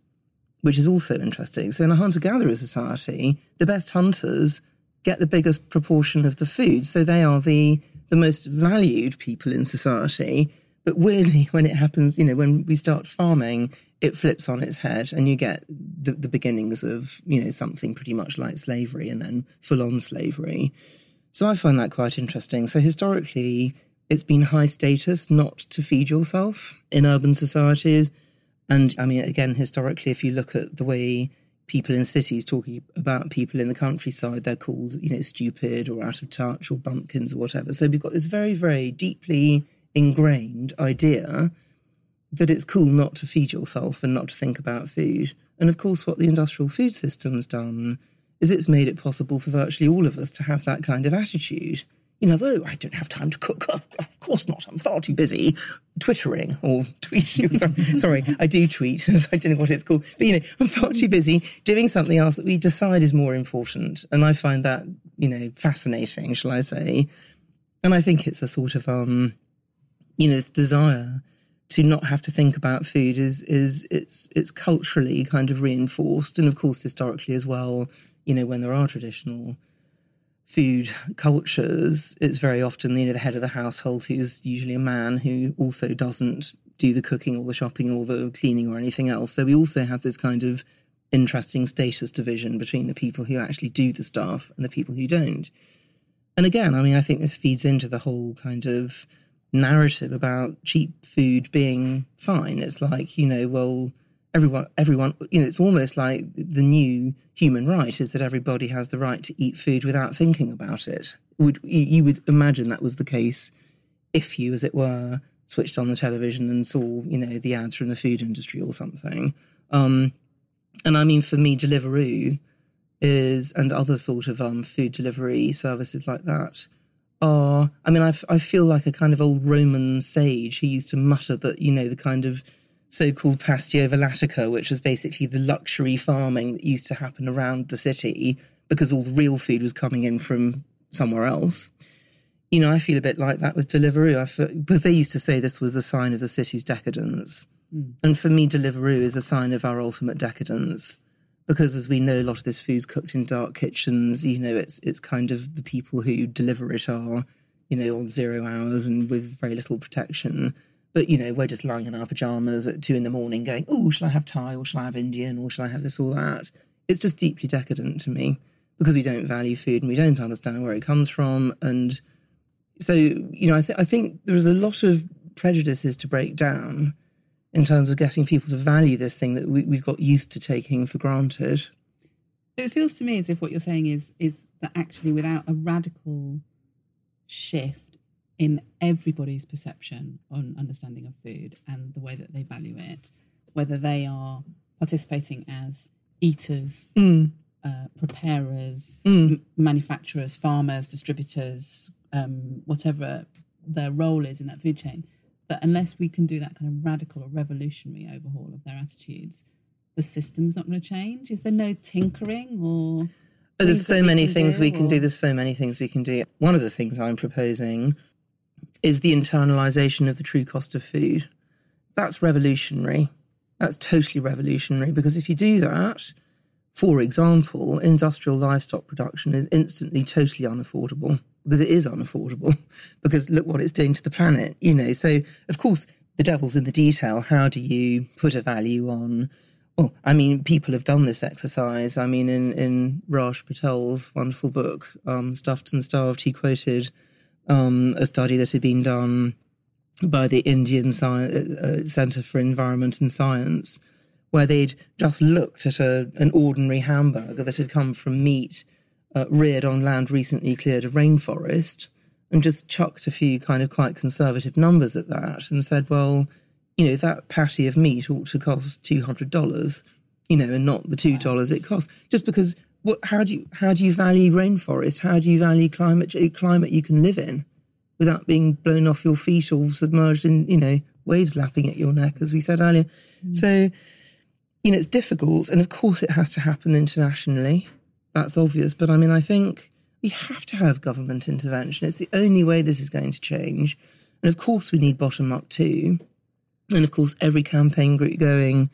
Speaker 5: which is also interesting. So, in a hunter gatherer society, the best hunters get the biggest proportion of the food. So, they are the, the most valued people in society. But weirdly, when it happens, you know, when we start farming, it flips on its head and you get the, the beginnings of, you know, something pretty much like slavery and then full on slavery. So I find that quite interesting. So historically, it's been high status not to feed yourself in urban societies. And I mean, again, historically, if you look at the way people in cities talking about people in the countryside, they're called, you know, stupid or out of touch or bumpkins or whatever. So we've got this very, very deeply ingrained idea that it's cool not to feed yourself and not to think about food. And of course, what the industrial food system's done is it's made it possible for virtually all of us to have that kind of attitude. You know, though I don't have time to cook. Of course not. I'm far too busy twittering or tweeting. sorry, sorry, I do tweet. I don't know what it's called. But, you know, I'm far too busy doing something else that we decide is more important. And I find that, you know, fascinating, shall I say. And I think it's a sort of, um, you know, this desire to not have to think about food is is it's it's culturally kind of reinforced, and of course historically as well. You know, when there are traditional food cultures, it's very often you know the head of the household who's usually a man who also doesn't do the cooking or the shopping or the cleaning or anything else. So we also have this kind of interesting status division between the people who actually do the stuff and the people who don't. And again, I mean, I think this feeds into the whole kind of narrative about cheap food being fine. It's like, you know, well, everyone, everyone, you know, it's almost like the new human right is that everybody has the right to eat food without thinking about it. Would you would imagine that was the case if you, as it were, switched on the television and saw, you know, the ads from the food industry or something. Um, and I mean, for me, Deliveroo is, and other sort of um, food delivery services like that, are, I mean, I, I feel like a kind of old Roman sage who used to mutter that, you know, the kind of so-called pastio villatica, which was basically the luxury farming that used to happen around the city because all the real food was coming in from somewhere else. You know, I feel a bit like that with Deliveroo I feel, because they used to say this was a sign of the city's decadence. Mm. And for me, Deliveroo is a sign of our ultimate decadence because as we know, a lot of this food's cooked in dark kitchens. You know, it's it's kind of the people who deliver it are, you know, on zero hours and with very little protection. But you know, we're just lying in our pajamas at two in the morning, going, "Oh, shall I have Thai or shall I have Indian or shall I have this or that?" It's just deeply decadent to me because we don't value food and we don't understand where it comes from. And so, you know, I, th- I think there's a lot of prejudices to break down in terms of getting people to value this thing that we, we've got used to taking for granted.
Speaker 2: It feels to me as if what you're saying is is that actually without a radical shift in everybody's perception on understanding of food and the way that they value it, whether they are participating as eaters, mm. uh, preparers, mm. m- manufacturers, farmers, distributors, um, whatever their role is in that food chain, But unless we can do that kind of radical or revolutionary overhaul of their attitudes, the system's not going to change? Is there no tinkering or?
Speaker 5: Oh, there's so many things do, we can or? do. There's so many things we can do. One of the things I'm proposing is the internalization of the true cost of food. That's revolutionary. That's totally revolutionary because if you do that, for example, industrial livestock production is instantly totally unaffordable because it is unaffordable because look what it's doing to the planet, you know. So, of course, the devil's in the detail. How do you put a value on? Well, I mean, people have done this exercise. I mean, in, in Raj Patel's wonderful book, um, Stuffed and Starved, he quoted um, a study that had been done by the Indian Sci- uh, uh Center for Environment and Science, where they'd just looked at a, an ordinary hamburger that had come from meat uh, reared on land recently cleared of rainforest and just chucked a few kind of quite conservative numbers at that and said, well, you know, that patty of meat ought to cost $200, you know, and not the $2 it costs. Just because what, how do you how do you value rainforest? How do you value climate climate you can live in without being blown off your feet or submerged in you know waves lapping at your neck, as we said earlier? Mm. So you know it's difficult, and of course it has to happen internationally that's obvious. But I mean, I think we have to have government intervention. It's the only way this is going to change. And of course, we need bottom up too. And of course, every campaign group going,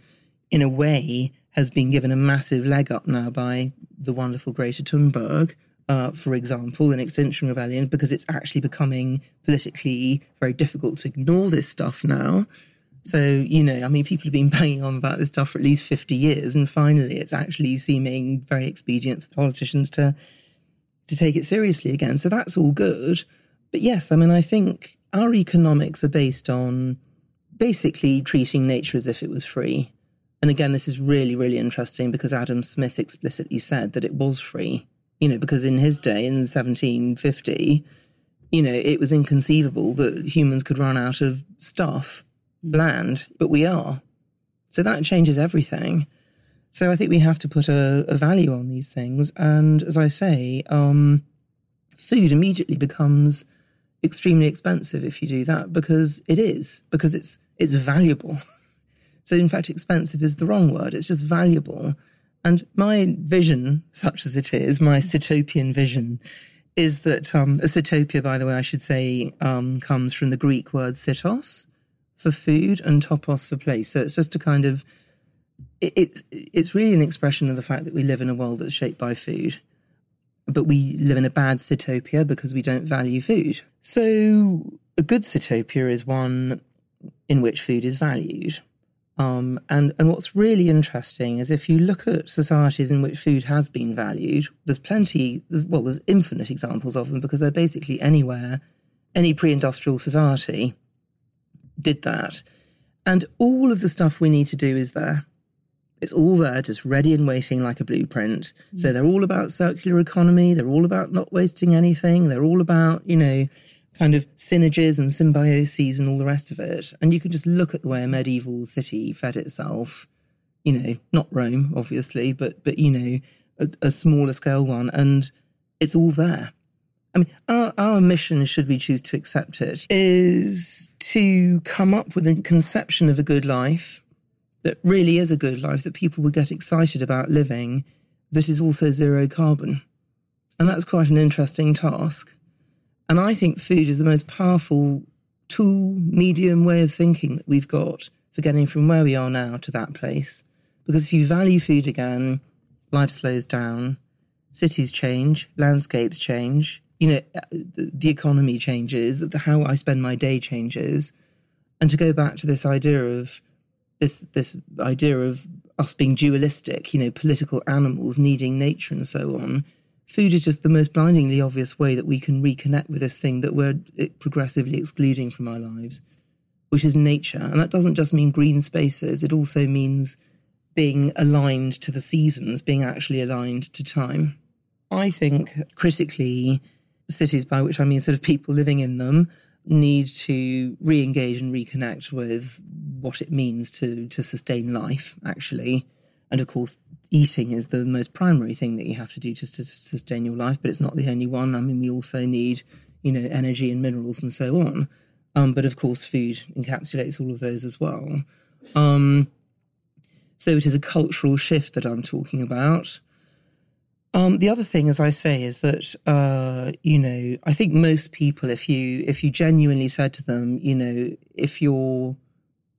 Speaker 5: in a way, has been given a massive leg up now by the wonderful Greta Thunberg, uh, for example, in Extinction Rebellion, because it's actually becoming politically very difficult to ignore this stuff now. So, you know, I mean, people have been banging on about this stuff for at least 50 years, and finally it's actually seeming very expedient for politicians to to take it seriously again. So that's all good. But yes, I mean, I think our economics are based on basically treating nature as if it was free. And again, this is really, really interesting because Adam Smith explicitly said that it was free. You know, because in his day, in 1750, you know, it was inconceivable that humans could run out of stuff, land, but we are. So that changes everything. So I think we have to put a, a value on these things. And as I say, um, food immediately becomes extremely expensive if you do that because it is, because it's it's valuable. so in fact, expensive is the wrong word. It's just valuable. And my vision, such as it is, my Sitopian vision, is that um, a Sitopia, by the way, I should say, um, comes from the Greek word sitos for food and topos for place. So it's just a kind of it, it's it's really an expression of the fact that we live in a world that's shaped by food, but we live in a bad Sitopia because we don't value food. So a good Sitopia is one in which food is valued. Um, and, and what's really interesting is if you look at societies in which food has been valued, there's plenty, there's, well, there's infinite examples of them because they're basically anywhere, any pre industrial society did that. And all of the stuff we need to do is there. It's all there, just ready and waiting like a blueprint. Mm. So they're all about circular economy. They're all about not wasting anything. They're all about, you know, kind of synergies and symbioses and all the rest of it. And you can just look at the way a medieval city fed itself, you know, not Rome, obviously, but, but you know, a, a smaller scale one. And it's all there. I mean, our, our mission, should we choose to accept it, is to come up with a conception of a good life that really is a good life that people would get excited about living that is also zero carbon. And that's quite an interesting task. And I think food is the most powerful tool, medium way of thinking that we've got for getting from where we are now to that place. Because if you value food again, life slows down, cities change, landscapes change, you know, uh, the, economy changes, how I spend my day changes. And to go back to this idea of this this idea of us being dualistic, you know, political animals needing nature and so on, food is just the most blindingly obvious way that we can reconnect with this thing that we're progressively excluding from our lives, which is nature. And that doesn't just mean green spaces, it also means being aligned to the seasons, being actually aligned to time. I think critically, cities, by which I mean sort of people living in them, need to re-engage and reconnect with what it means to to sustain life actually and of course eating is the most primary thing that you have to do just to sustain your life, but it's not the only one. I mean, we also need, you know, energy and minerals and so on. Um, but of course, food encapsulates all of those as well. Um, so it is a cultural shift that I'm talking about. Um, the other thing, as I say, is that uh, you know I think most people, if you if you genuinely said to them, you know, if you're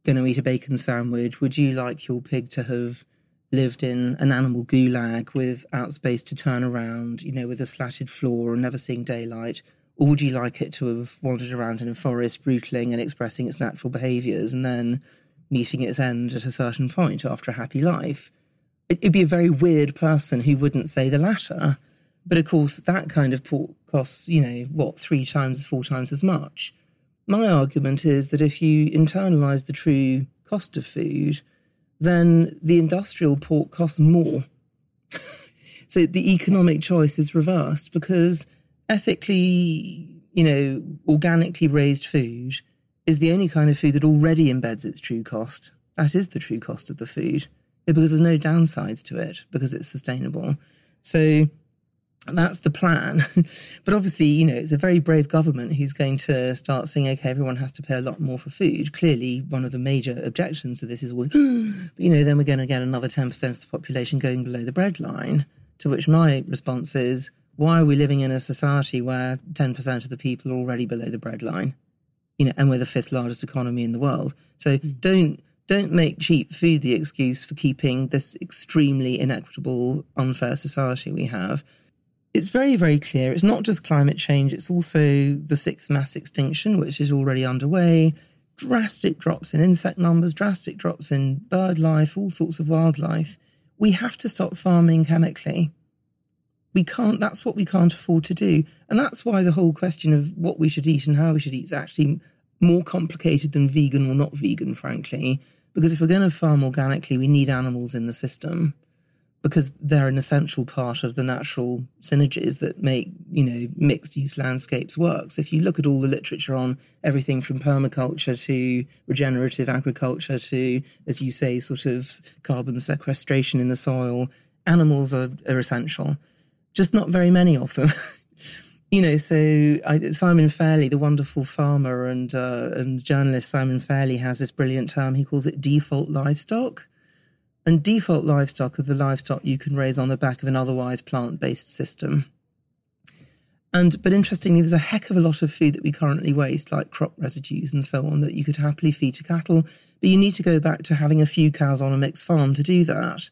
Speaker 5: going to eat a bacon sandwich, would you like your pig to have lived in an animal gulag without space to turn around, you know, with a slatted floor and never seeing daylight? Or would you like it to have wandered around in a forest, brutaling and expressing its natural behaviours and then meeting its end at a certain point after a happy life? It'd be a very weird person who wouldn't say the latter. But of course, that kind of pork costs, you know, what, three times, four times as much. My argument is that if you internalise the true cost of food, then the industrial port costs more. so the economic choice is reversed because ethically, you know, organically raised food is the only kind of food that already embeds its true cost. That is the true cost of the food because there's no downsides to it because it's sustainable. So that's the plan. but obviously, you know, it's a very brave government who's going to start saying, okay, everyone has to pay a lot more for food. Clearly, one of the major objections to this is, well, you know, then we're going to get another 10% of the population going below the breadline. To which my response is, why are we living in a society where 10% of the people are already below the breadline? You know, and we're the fifth largest economy in the world. So mm. don't don't make cheap food the excuse for keeping this extremely inequitable, unfair society we have it's very, very clear. It's not just climate change, it's also the sixth mass extinction, which is already underway. Drastic drops in insect numbers, drastic drops in bird life, all sorts of wildlife. We have to stop farming chemically. We can't, that's what we can't afford to do. And that's why the whole question of what we should eat and how we should eat is actually more complicated than vegan or not vegan, frankly. Because if we're going to farm organically, we need animals in the system because they're an essential part of the natural synergies that make, you know, mixed use landscapes work. So if you look at all the literature on everything from permaculture to regenerative agriculture to, as you say, sort of carbon sequestration in the soil, animals are, are essential. Just not very many of them. you know, so I, Simon Fairlie, the wonderful farmer and uh, and journalist Simon Fairlie, has this brilliant term. He calls it default livestock and default livestock are the livestock you can raise on the back of an otherwise plant-based system. And but interestingly, there's a heck of a lot of food that we currently waste, like crop residues and so on, that you could happily feed to cattle. But you need to go back to having a few cows on a mixed farm to do that.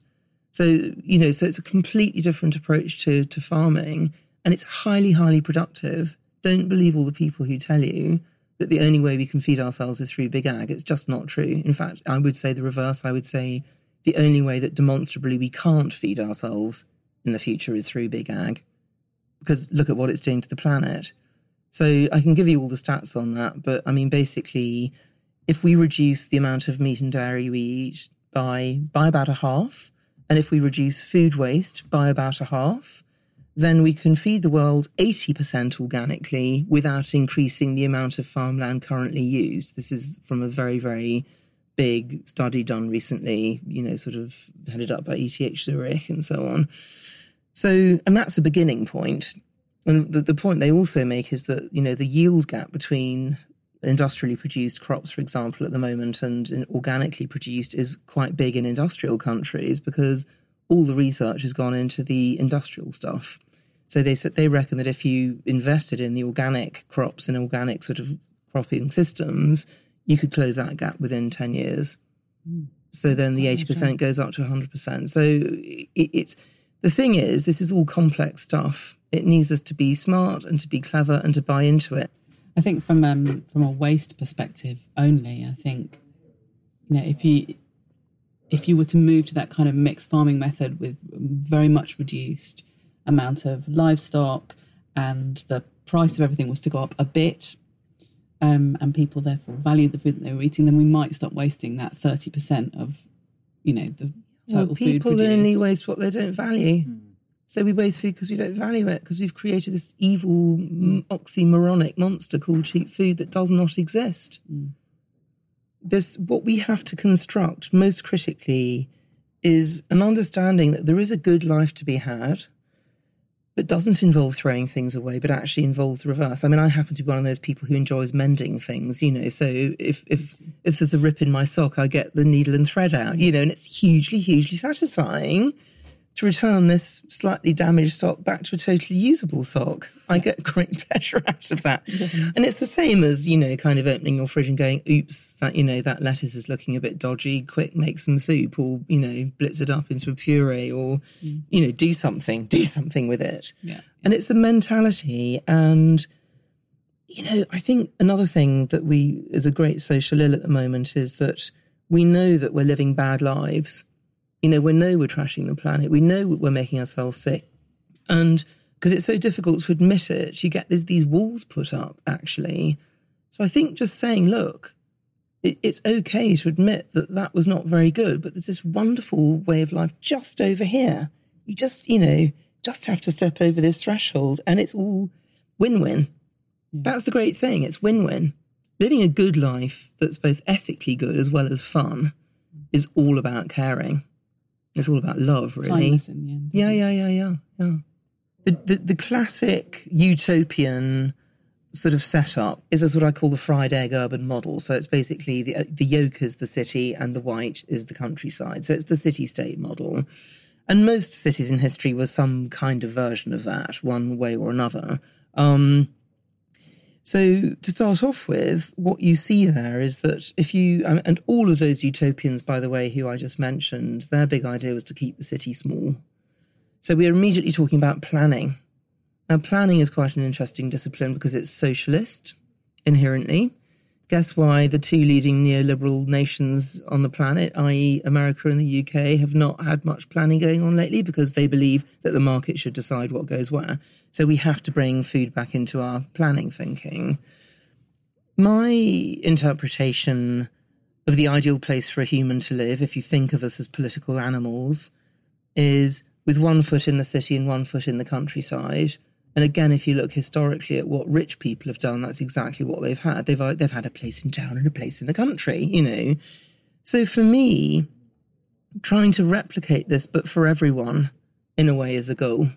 Speaker 5: So you know, so it's a completely different approach to to farming, and it's highly, highly productive. Don't believe all the people who tell you that the only way we can feed ourselves is through big ag. It's just not true. In fact, I would say the reverse. I would say the only way that demonstrably we can't feed ourselves in the future is through big ag. Because look at what it's doing to the planet. So I can give you all the stats on that, but I mean, basically, if we reduce the amount of meat and dairy we eat by by about a half, and if we reduce food waste by about a half, then we can feed the world 80% organically without increasing the amount of farmland currently used. This is from a very, very big study done recently, you know, sort of headed up by ETH Zurich and so on. So, and that's a beginning point. And the, the point they also make is that, you know, the yield gap between industrially produced crops, for example, at the moment, and organically produced is quite big in industrial countries because all the research has gone into the industrial stuff. So they said they reckon that if you invested in the organic crops and organic sort of cropping systems, you could close that gap within 10 years. Mm. So then the 80% goes up to 100%. So it, it's the thing is, this is all complex stuff. It needs us to be smart and to be clever and to buy into it.
Speaker 2: I think from um, from a waste perspective only, I think you know if you if you were to move to that kind of mixed farming method with very much reduced amount of livestock and the price of everything was to go up a bit um, and people therefore valued the food that they were eating, then we might stop wasting that 30% of, you know, the total well,
Speaker 5: people
Speaker 2: food
Speaker 5: only waste what they don't value. Mm. So we waste food because we don't value it, because we've created this evil, oxymoronic monster called cheap food that does not exist. Mm. This, what we have to construct most critically is an understanding that there is a good life to be had – that doesn't involve throwing things away, but actually involves the reverse. I mean, I happen to be one of those people who enjoys mending things, you know. So if if if there's a rip in my sock, I get the needle and thread out, you know, and it's hugely, hugely satisfying to return this slightly damaged sock back to a totally usable sock. I get great pleasure out of that. And it's the same as, you know, kind of opening your fridge and going, oops, that, you know, that lettuce is looking a bit dodgy. Quick, make some soup or, you know, blitz it up into a puree or, mm. you know, do something, do something with it.
Speaker 2: Yeah.
Speaker 5: And it's a mentality. And, you know, I think another thing that we, is a great social ill at the moment is that we know that we're living bad lives you know, we know we're trashing the planet. We know we're making ourselves sick. And because it's so difficult to admit it, you get these, these walls put up, actually. So I think just saying, look, it, it's okay to admit that that was not very good, but there's this wonderful way of life just over here. You just, you know, just have to step over this threshold and it's all win win. Yeah. That's the great thing. It's win win. Living a good life that's both ethically good as well as fun is all about caring. It's all about love, really.
Speaker 2: End,
Speaker 5: yeah, yeah, yeah, yeah, yeah. The, the, the classic utopian sort of setup is as what I call the fried egg urban model. So it's basically the the yolk is the city and the white is the countryside. So it's the city state model. And most cities in history were some kind of version of that, one way or another. Um, so, to start off with, what you see there is that if you, and all of those utopians, by the way, who I just mentioned, their big idea was to keep the city small. So, we are immediately talking about planning. Now, planning is quite an interesting discipline because it's socialist inherently. Guess why the two leading neoliberal nations on the planet, i.e., America and the UK, have not had much planning going on lately because they believe that the market should decide what goes where. So we have to bring food back into our planning thinking. My interpretation of the ideal place for a human to live, if you think of us as political animals, is with one foot in the city and one foot in the countryside and again, if you look historically at what rich people have done, that's exactly what they've had. They've uh, they've had a place in town and a place in the country, you know. So for me, trying to replicate this, but for everyone, in a way, is a goal.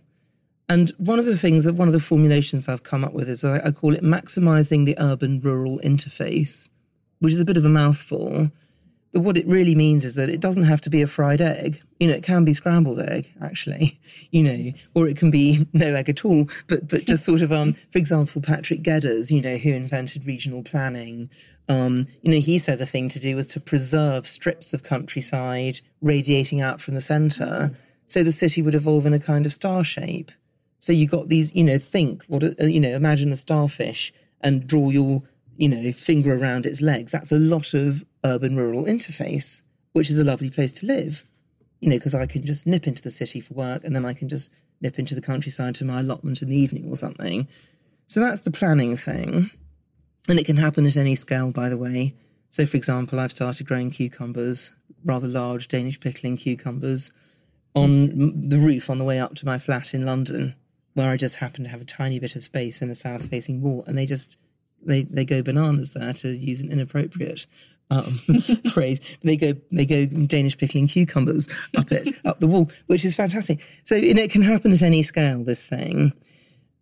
Speaker 5: And one of the things that one of the formulations I've come up with is I, I call it maximizing the urban rural interface, which is a bit of a mouthful. What it really means is that it doesn't have to be a fried egg. You know, it can be scrambled egg, actually, you know, or it can be no egg at all, but, but just sort of, um, for example, Patrick Geddes, you know, who invented regional planning. Um, you know, he said the thing to do was to preserve strips of countryside radiating out from the center. So the city would evolve in a kind of star shape. So you got these, you know, think what, a, you know, imagine a starfish and draw your you know, finger around its legs. That's a lot of urban rural interface, which is a lovely place to live. You know, because I can just nip into the city for work and then I can just nip into the countryside to my allotment in the evening or something. So that's the planning thing. And it can happen at any scale, by the way. So, for example, I've started growing cucumbers, rather large Danish pickling cucumbers, on the roof on the way up to my flat in London, where I just happen to have a tiny bit of space in the south facing wall. And they just they, they go bananas there to use an inappropriate um, phrase. They go they go Danish pickling cucumbers up it up the wall, which is fantastic. So it can happen at any scale. This thing.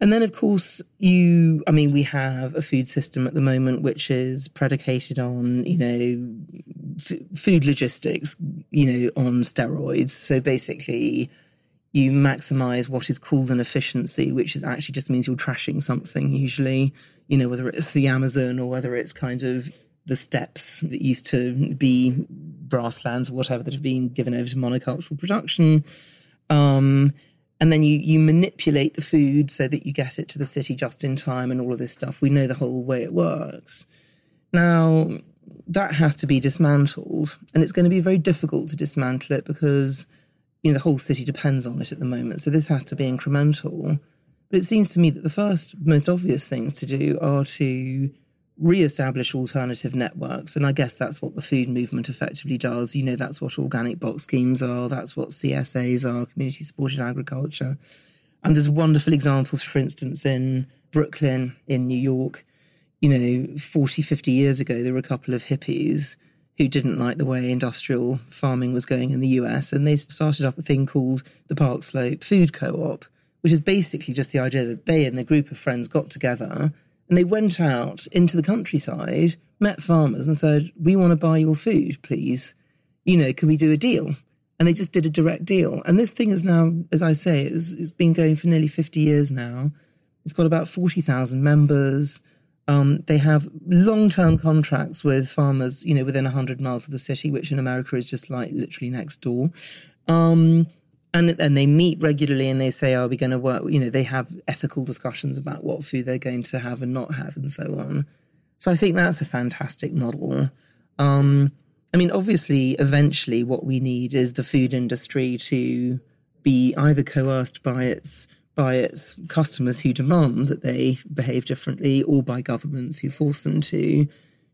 Speaker 5: And then, of course, you, I mean, we have a food system at the moment which is predicated on, you know, f- food logistics, you know, on steroids. So basically, you maximize what is called an efficiency, which is actually just means you're trashing something, usually, you know, whether it's the Amazon or whether it's kind of the steppes that used to be grasslands or whatever that have been given over to monocultural production. Um, and then you, you manipulate the food so that you get it to the city just in time and all of this stuff. We know the whole way it works. Now, that has to be dismantled, and it's going to be very difficult to dismantle it because you know, the whole city depends on it at the moment. So this has to be incremental. But it seems to me that the first most obvious things to do are to re-establish alternative networks. And I guess that's what the food movement effectively does. You know, that's what organic box schemes are. That's what CSAs are, community supported agriculture. And there's wonderful examples, for instance, in Brooklyn, in New York, you know, 40, 50 years ago, there were a couple of hippies who didn't like the way industrial farming was going in the US. And they started up a thing called the Park Slope Food Co op, which is basically just the idea that they and their group of friends got together and they went out into the countryside, met farmers, and said, We want to buy your food, please. You know, can we do a deal? And they just did a direct deal. And this thing is now, as I say, it's, it's been going for nearly 50 years now. It's got about 40,000 members. Um, they have long-term contracts with farmers, you know, within 100 miles of the city, which in America is just like literally next door. Um, and and they meet regularly and they say, "Are we going to work?" You know, they have ethical discussions about what food they're going to have and not have, and so on. So I think that's a fantastic model. Um, I mean, obviously, eventually, what we need is the food industry to be either coerced by its by its customers who demand that they behave differently or by governments who force them to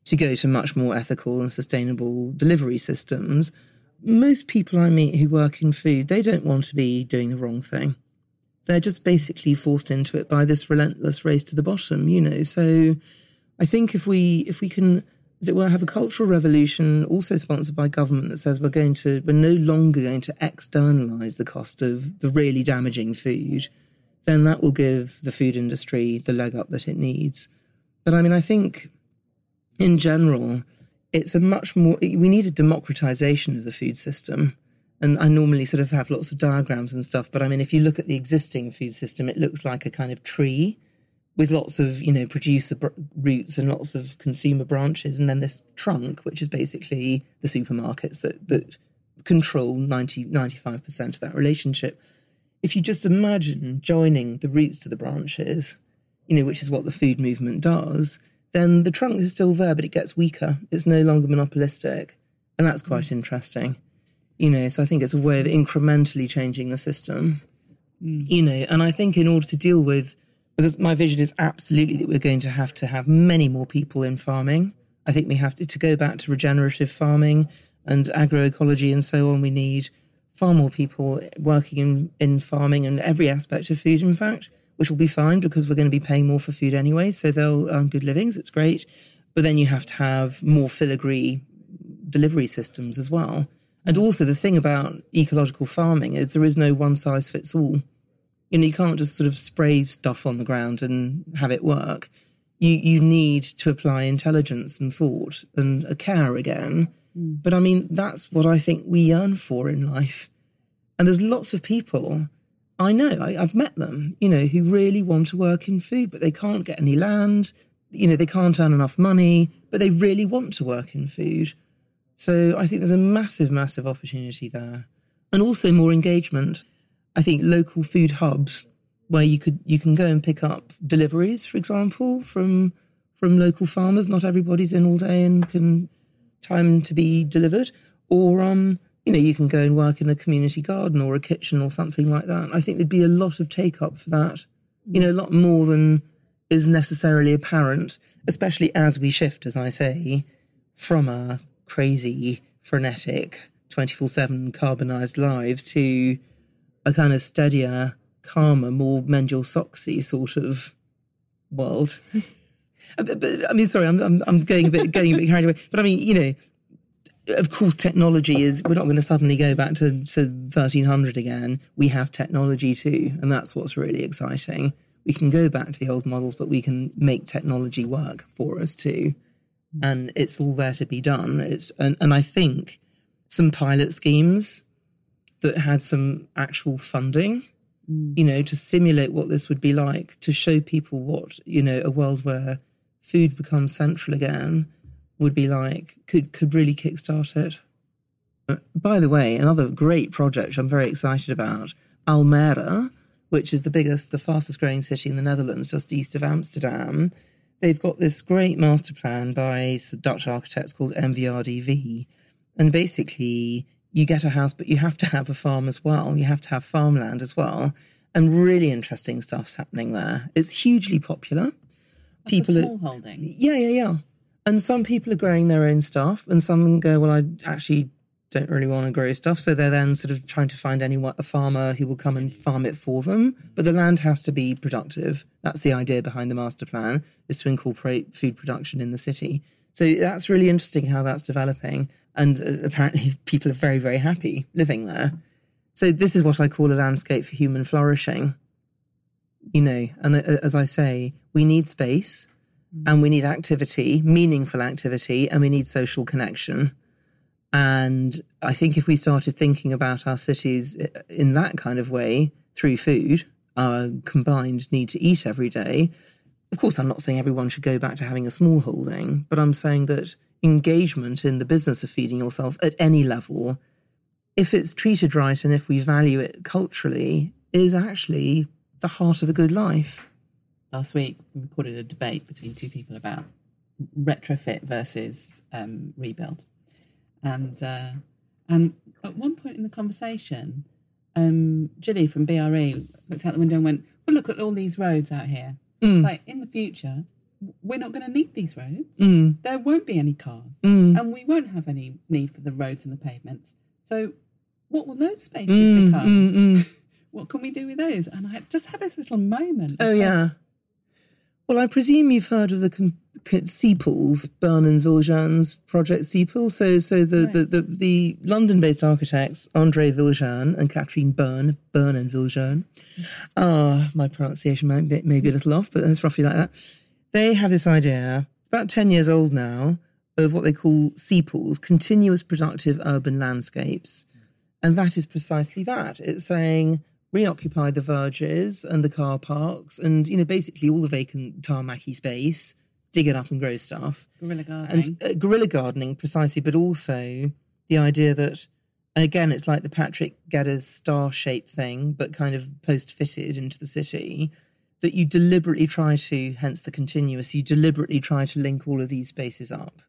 Speaker 5: to go to much more ethical and sustainable delivery systems. Most people i meet who work in food they don't want to be doing the wrong thing. They're just basically forced into it by this relentless race to the bottom you know? So i think if we if we can as it were have a cultural revolution also sponsored by government that says we're going to we're no longer going to externalize the cost of the really damaging food then that will give the food industry the leg up that it needs. But I mean, I think in general, it's a much more, we need a democratization of the food system. And I normally sort of have lots of diagrams and stuff, but I mean, if you look at the existing food system, it looks like a kind of tree with lots of, you know, producer br- roots and lots of consumer branches. And then this trunk, which is basically the supermarkets that, that control 90, 95% of that relationship if you just imagine joining the roots to the branches, you know, which is what the food movement does, then the trunk is still there, but it gets weaker. It's no longer monopolistic. And that's mm. quite interesting. You know, so I think it's a way of incrementally changing the system. Mm. You know, and I think in order to deal with, because my vision is absolutely that we're going to have to have many more people in farming. I think we have to, to go back to regenerative farming and agroecology and so on. We need far more people working in, in farming and every aspect of food, in fact, which will be fine because we're going to be paying more for food anyway. So they'll earn good livings. It's great. But then you have to have more filigree delivery systems as well. And also the thing about ecological farming is there is no one size fits all. You know, you can't just sort of spray stuff on the ground and have it work. You you need to apply intelligence and thought and a care again. Mm. But I mean, that's what I think we yearn for in life. And there's lots of people I know, I, I've met them, you know, who really want to work in food, but they can't get any land. You know, they can't earn enough money, but they really want to work in food. So I think there's a massive, massive opportunity there. And also more engagement. I think local food hubs where you could you can go and pick up deliveries, for example, from from local farmers. Not everybody's in all day and can time to be delivered. Or um, you know, you can go and work in a community garden or a kitchen or something like that. I think there'd be a lot of take up for that. You know, a lot more than is necessarily apparent, especially as we shift, as I say, from a crazy, frenetic, 24 7 carbonized lives to a kind of steadier, calmer, more mend your socksy sort of world. Uh, but, I mean, sorry, I'm, I'm, I'm getting a bit getting a bit carried away. But I mean, you know, of course, technology is. We're not going to suddenly go back to, to 1300 again. We have technology too, and that's what's really exciting. We can go back to the old models, but we can make technology work for us too, and it's all there to be done. It's and, and I think some pilot schemes that had some actual funding Mm. you know, to simulate what this would be like, to show people what, you know, a world where food becomes central again would be like, could could really kickstart it. By the way, another great project I'm very excited about, Almere, which is the biggest, the fastest growing city in the Netherlands, just east of Amsterdam. They've got this great master plan by Dutch architects called MVRDV. And basically, you get a house, but you have to have a farm as well. You have to have farmland as well. And really interesting stuff's happening there. It's hugely popular.
Speaker 2: People
Speaker 5: are-
Speaker 2: small holding.
Speaker 5: yeah, yeah, yeah. And some people are growing their own stuff, and some go, well, I actually don't really want to grow stuff. So they're then sort of trying to find anyone, a farmer who will come and farm it for them. But the land has to be productive. That's the idea behind the master plan, is to incorporate food production in the city. So that's really interesting how that's developing. And uh, apparently people are very, very happy living there. So this is what I call a landscape for human flourishing you know, and uh, as I say, we need space and we need activity, meaningful activity, and we need social connection. And I think if we started thinking about our cities uh, in that kind of way through food, our combined need to eat every day, of course, I'm not saying everyone should go back to having a small holding, but I'm saying that engagement in the business of feeding yourself at any level, if it's treated right and if we value it culturally, is actually the heart of a good life.
Speaker 2: Last week, we recorded a debate between two people about retrofit versus um, rebuild. And uh, um, at one point in the conversation, um, Gilly from BRE looked out the window and went, Well, look at all these roads out here. Mm. Like in the future, we're not going to need these roads. Mm. There won't be any cars, mm. and we won't have any need for the roads and the pavements. So, what will those spaces
Speaker 5: Mm,
Speaker 2: become? What can we do with those? And I just had this little moment.
Speaker 5: Oh yeah. Well, I presume you've heard of the com- Byrne and Viljoen's project CPUL. So, so the, the, the, the London-based architects Andre Viljoen and Catherine Byrne, Byrne and Viljoen. Ah, my pronunciation might be, may be a little off, but it's roughly like that. They have this idea. About ten years old now of what they call CPULs, continuous productive urban landscapes. And that is precisely that. It's saying reoccupy the verges and the car parks and, you know, basically all the vacant tarmacy space, dig it up and grow stuff.
Speaker 2: Guerrilla gardening.
Speaker 5: And uh, guerrilla gardening, precisely, but also the idea that, again, it's like the Patrick Geddes star shaped thing, but kind of post fitted into the city, that you deliberately try to, hence the continuous, you deliberately try to link all of these spaces up.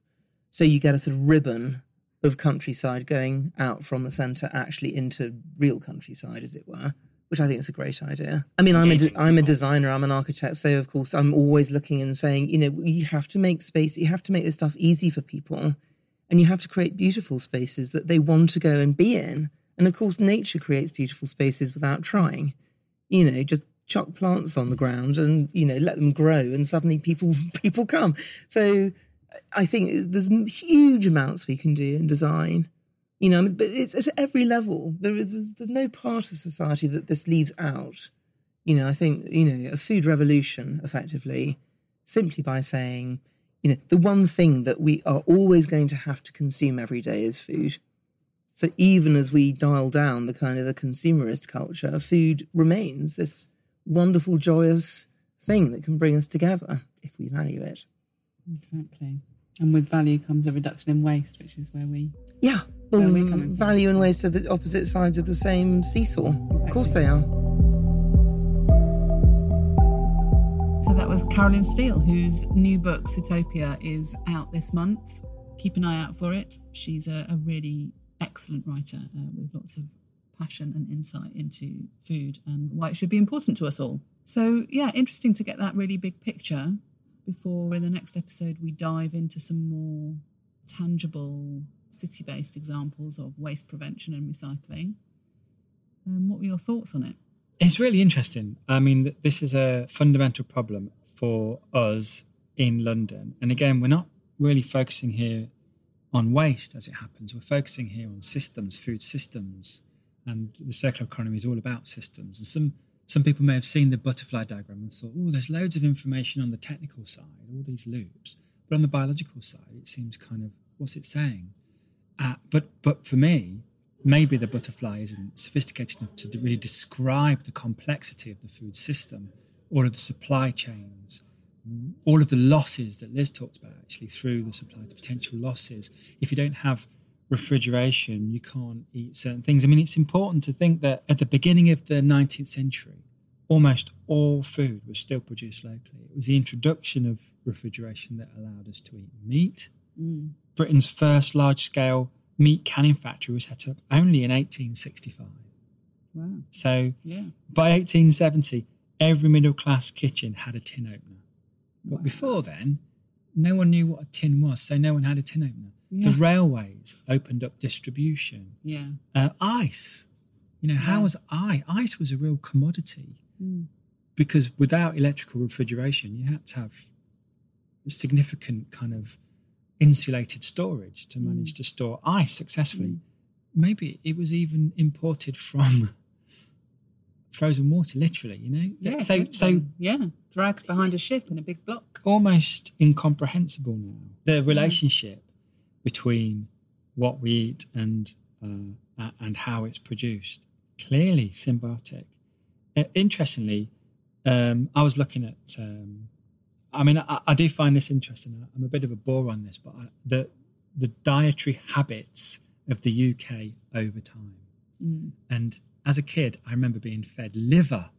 Speaker 5: So you get a sort of ribbon of countryside going out from the centre actually into real countryside, as it were, which I think is a great idea. I mean, I'm a, de- I'm a designer, I'm an architect, so of course I'm always looking and saying, you know, you have to make space, you have to make this stuff easy for people, and you have to create beautiful spaces that they want to go and be in. And of course, nature creates beautiful spaces without trying. You know, just chuck plants on the ground and you know let them grow, and suddenly people people come. So I think there's huge amounts we can do in design. You know, but it's at every level. There is there's, there's no part of society that this leaves out. You know, I think you know a food revolution effectively simply by saying, you know, the one thing that we are always going to have to consume every day is food. So even as we dial down the kind of the consumerist culture, food remains this wonderful, joyous thing that can bring us together if we value it.
Speaker 2: Exactly. And with value comes a reduction in waste, which is where we.
Speaker 5: Yeah. Well, value and waste are the opposite sides of the same seesaw. Exactly. Of course they are.
Speaker 2: So that was Carolyn Steel, whose new book, Sitopia, is out this month. Keep an eye out for it. She's a, a really excellent writer uh, with lots of passion and insight into food and why it should be important to us all. So, yeah, interesting to get that really big picture before in the next episode we dive into some more tangible city based examples of waste prevention and recycling. Um, what were your thoughts on it?
Speaker 3: It's really interesting. I mean, this is a fundamental problem for us in London. And again, we're not really focusing here on waste as it happens. We're focusing here on systems, food systems. And the circular economy is all about systems. And some some people may have seen the butterfly diagram and thought, oh, there's loads of information on the technical side, all these loops. But on the biological side, it seems kind of, what's it saying? Uh, but, but for me, maybe the butterfly isn't sophisticated enough to really describe the complexity of the food system, all of the supply chains, all of the losses that Liz talked about actually through the supply, the potential losses. If you don't have refrigeration, you can't eat certain things. I mean, it's important to think that at the beginning of the 19th century, almost all food was still produced locally. It was the introduction of refrigeration that allowed us to eat meat. Mm. Britain's first large scale meat canning factory was set up only in 1865. Wow. So yeah. by 1870, every middle class kitchen had a tin opener. But wow. before then, no one knew what a tin was, so no one had a tin opener. Yeah. The railways opened up distribution.
Speaker 2: Yeah.
Speaker 3: Uh, ice. You know, yeah. how was ice? Ice was a real commodity mm. because without electrical refrigeration, you had to have significant kind of insulated storage to manage mm. to store ice successfully. Mm. Maybe it was even imported from frozen water, literally. You know.
Speaker 2: Yeah. So, so yeah, dragged behind a ship in a big block.
Speaker 3: Almost incomprehensible now. The relationship between what we eat and uh, and how it's produced. Clearly symbiotic. Uh, interestingly, um, I was looking at. Um, I mean, I, I, do find this interesting. I'm a bit of a bore on this, but I, the the dietary habits of the UK over time. Mm. And as a kid, I remember being fed liver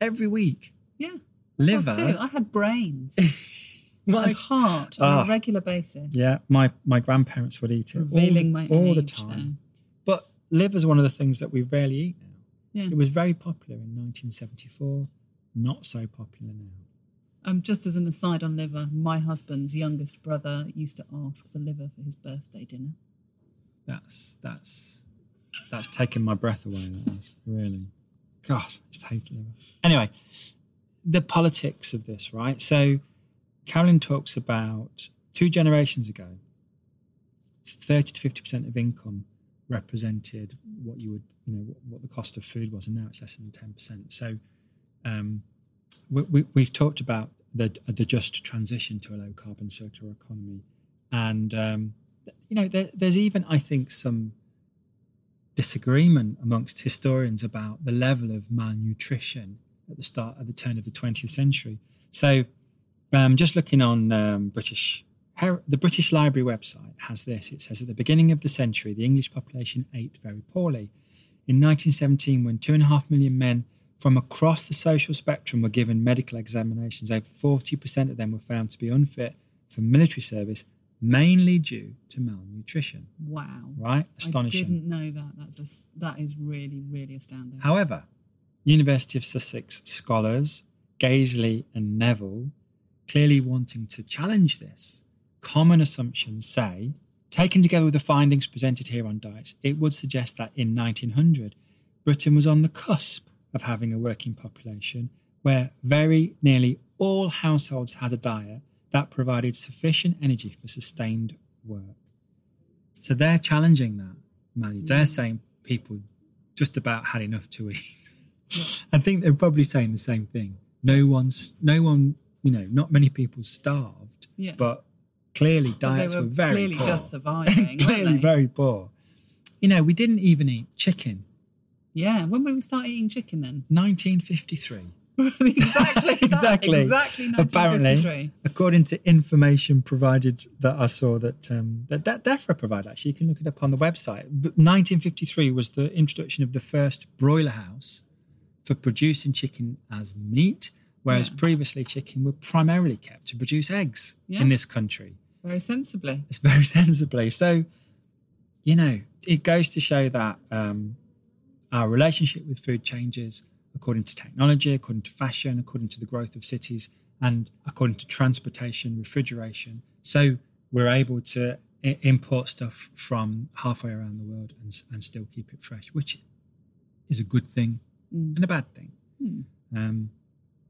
Speaker 3: every week.
Speaker 2: Yeah,
Speaker 3: liver.
Speaker 2: I had brains. my heart on a ah. regular basis.
Speaker 3: Yeah, my my grandparents would eat it Revealing all, the, all the time. There. But liver's one of the things that we rarely eat now. Yeah. It was very popular in 1974, not so popular now.
Speaker 2: Um, just as an aside on liver, my husband's youngest brother used to ask for liver for his birthday dinner.
Speaker 3: That's that's that's taken my breath away. That was really, God, I just hate liver. Anyway, the politics of this, right? So Carolyn talks about two generations ago, 30 to 50% of income represented what you would, you know, what the cost of food was, and now it's less than 10%. So um, we, have we, talked about the, the just transition to a low carbon circular economy. And, um, you know, there, there's even, I think, some disagreement amongst historians about the level of malnutrition at the start, at the turn of the 20th century. So um, just looking on um, British, the British Library website has this. It says at the beginning of the century, the English population ate very poorly. In 1917, when two and a half million men from across the social spectrum were given medical examinations. Over 40% of them were found to be unfit for military service, mainly due to malnutrition.
Speaker 2: Wow.
Speaker 3: Right? Astonishing.
Speaker 2: I didn't know that. That's a, that is really, really astounding.
Speaker 3: However, University of Sussex scholars Gazeley and Neville, clearly wanting to challenge this, common assumptions say, taken together with the findings presented here on diets, it would suggest that in 1900, Britain was on the cusp of having a working population where very nearly all households had a diet that provided sufficient energy for sustained work. So they're challenging that, Mally. They're mm. saying people just about had enough to eat. I think they're probably saying the same thing. No one's, no one, you know, not many people starved,
Speaker 2: Yeah.
Speaker 3: but clearly
Speaker 2: But
Speaker 3: diets
Speaker 2: they were,
Speaker 3: were, very
Speaker 2: clearly
Speaker 3: poor.
Speaker 2: just surviving.
Speaker 3: clearly very poor. You know, we didn't even eat chicken.
Speaker 2: Yeah. When will we start eating chicken then?
Speaker 3: 1953.
Speaker 2: exactly.
Speaker 3: exactly.
Speaker 2: Exactly.
Speaker 3: Apparently, according to information provided that I saw that um, that, that DEFRA provided, actually, you can look it up on the website. But 1953 was the introduction of the first broiler house for producing chicken as meat, whereas
Speaker 2: Yeah.
Speaker 3: previously chicken were primarily kept to produce eggs
Speaker 2: Yeah.
Speaker 3: in this country.
Speaker 2: Very sensibly.
Speaker 3: It's very sensibly. So, you know, it goes to show that um, our relationship with food changes according to technology, according to fashion, according to the growth of cities, and according to transportation, refrigeration. So we're able to I- import stuff from halfway around the world and, and still keep it fresh, which is a good thing and a bad thing. Um,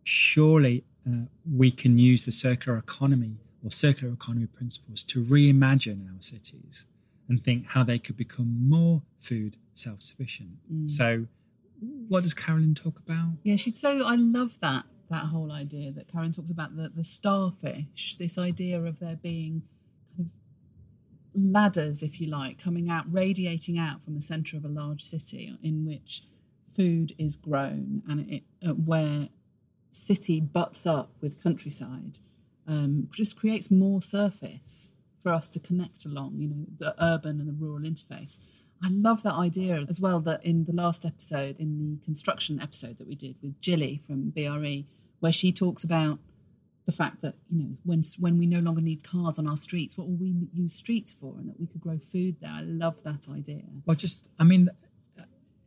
Speaker 3: surely uh, we can use the circular economy or circular economy principles to reimagine our cities and think how they could become more food self-sufficient. So, what does Carolyn talk about?
Speaker 2: Yeah, she'd so I love that that whole idea that Karen talks about the the starfish. This idea of there being kind of ladders, if you like, coming out, radiating out from the centre of a large city in which food is grown, and it uh, where city butts up with countryside, um, just creates more surface for us to connect along. You know, the urban and the rural interface. I love that idea as well. That in the last episode, in the construction episode that we did with Gilli from BRE, where she talks about the fact that you know when when we no longer need cars on our streets, what will we use streets for, and that we could grow food there. I love that idea.
Speaker 3: Well, just, I mean,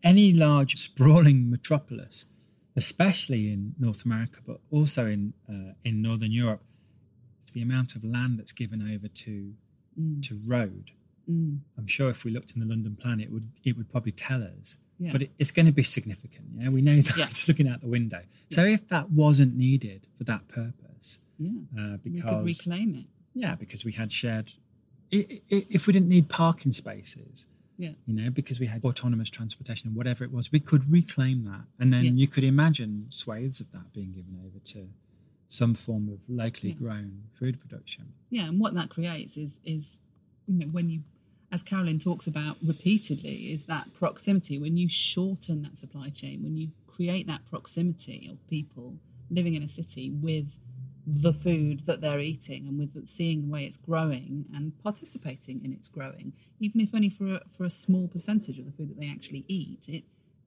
Speaker 3: any large sprawling metropolis, especially in North America, but also in uh, in Northern Europe, the amount of land that's given over to to road. I'm sure if we looked in the London plan, it would it would probably tell us.
Speaker 2: Yeah.
Speaker 3: But it, it's going to be significant. Yeah, we know that
Speaker 2: Yeah.
Speaker 3: just looking out the window. So if that wasn't needed for that purpose,
Speaker 2: Yeah,
Speaker 3: uh,
Speaker 2: we could
Speaker 3: because
Speaker 2: reclaim it.
Speaker 3: yeah, because we had shared. If we didn't need parking spaces,
Speaker 2: Yeah,
Speaker 3: you know, because we had autonomous transportation and whatever it was, we could reclaim that. And then
Speaker 2: Yeah.
Speaker 3: you could imagine swathes of that being given over to some form of locally
Speaker 2: Yeah.
Speaker 3: grown food production.
Speaker 2: yeah, and what that creates is is you know when you, as Carolyn talks about repeatedly, is that proximity. When you shorten that supply chain, when you create that proximity of people living in a city with the food that they're eating and with seeing the way it's growing and participating in its growing, even if only for a, for a small percentage of the food that they actually eat, it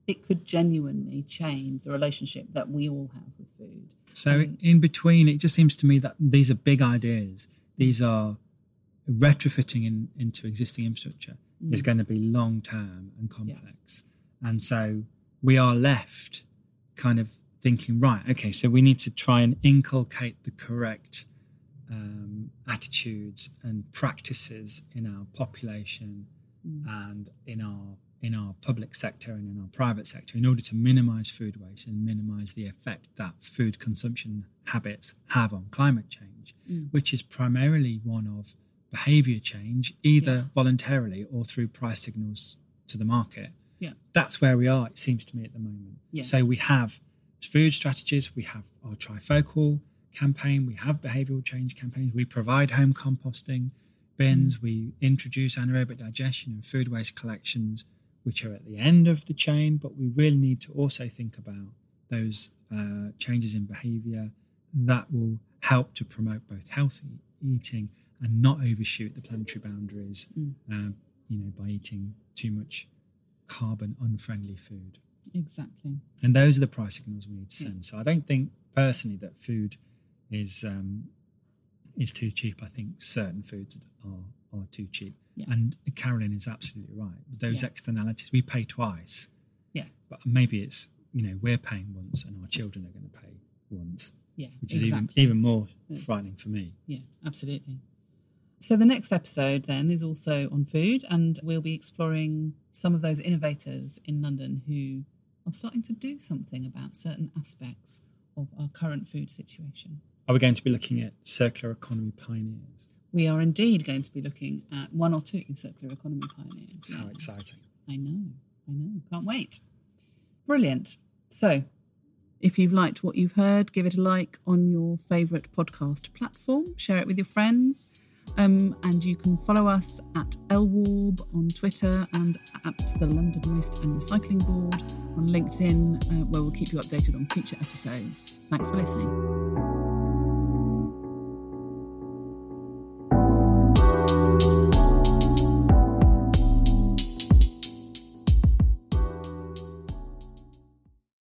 Speaker 2: it could genuinely change the relationship that we all have with food.
Speaker 3: So um, in between, it just seems to me that these are big ideas. These are retrofitting in, into existing infrastructure mm. is going to be long term and complex. And so we are left kind of thinking, right, okay, so we need to try and inculcate the correct um, attitudes and practices in our population and in our in our public sector and in our private sector in order to minimize food waste and minimize the effect that food consumption habits have on climate change, which is primarily one of behavior change, either voluntarily or through price signals to the market.
Speaker 2: Yeah.
Speaker 3: That's where we are, it seems to me, at the moment.
Speaker 2: Yeah.
Speaker 3: So we have food strategies, we have our TRiFOCAL campaign, we have behavioral change campaigns, we provide home composting bins, we introduce anaerobic digestion and food waste collections, which are at the end of the chain, but we really need to also think about those uh, changes in behavior that will help to promote both healthy eating and not overshoot the planetary boundaries, um, you know, by eating too much carbon unfriendly food.
Speaker 2: Exactly.
Speaker 3: And those are the price signals we need to send. So I don't think personally that food is um, is too cheap. I think certain foods are are too cheap.
Speaker 2: Yeah.
Speaker 3: And Carolyn is absolutely right. Those
Speaker 2: Yeah.
Speaker 3: externalities we pay twice,
Speaker 2: Yeah.
Speaker 3: but maybe it's you know we're paying once and our children are going to pay once,
Speaker 2: Yeah.
Speaker 3: which is
Speaker 2: exactly.
Speaker 3: even even more
Speaker 2: Yes.
Speaker 3: frightening for me.
Speaker 2: Yeah, absolutely. So the next episode then is also on food, and we'll be exploring some of those innovators in London who are starting to do something about certain aspects of our current food situation.
Speaker 3: Are we going to be looking at circular economy pioneers?
Speaker 2: We are indeed going to be looking at one or two circular economy pioneers.
Speaker 3: How
Speaker 2: Yeah.
Speaker 3: exciting!
Speaker 2: I know, I know, can't wait. Brilliant. So, if you've liked what you've heard, give it a like on your favourite podcast platform, share it with your friends. Um, and you can follow us at LWARB on Twitter and at the London Waste and Recycling Board on LinkedIn, uh, where we'll keep you updated on future episodes. Thanks for listening.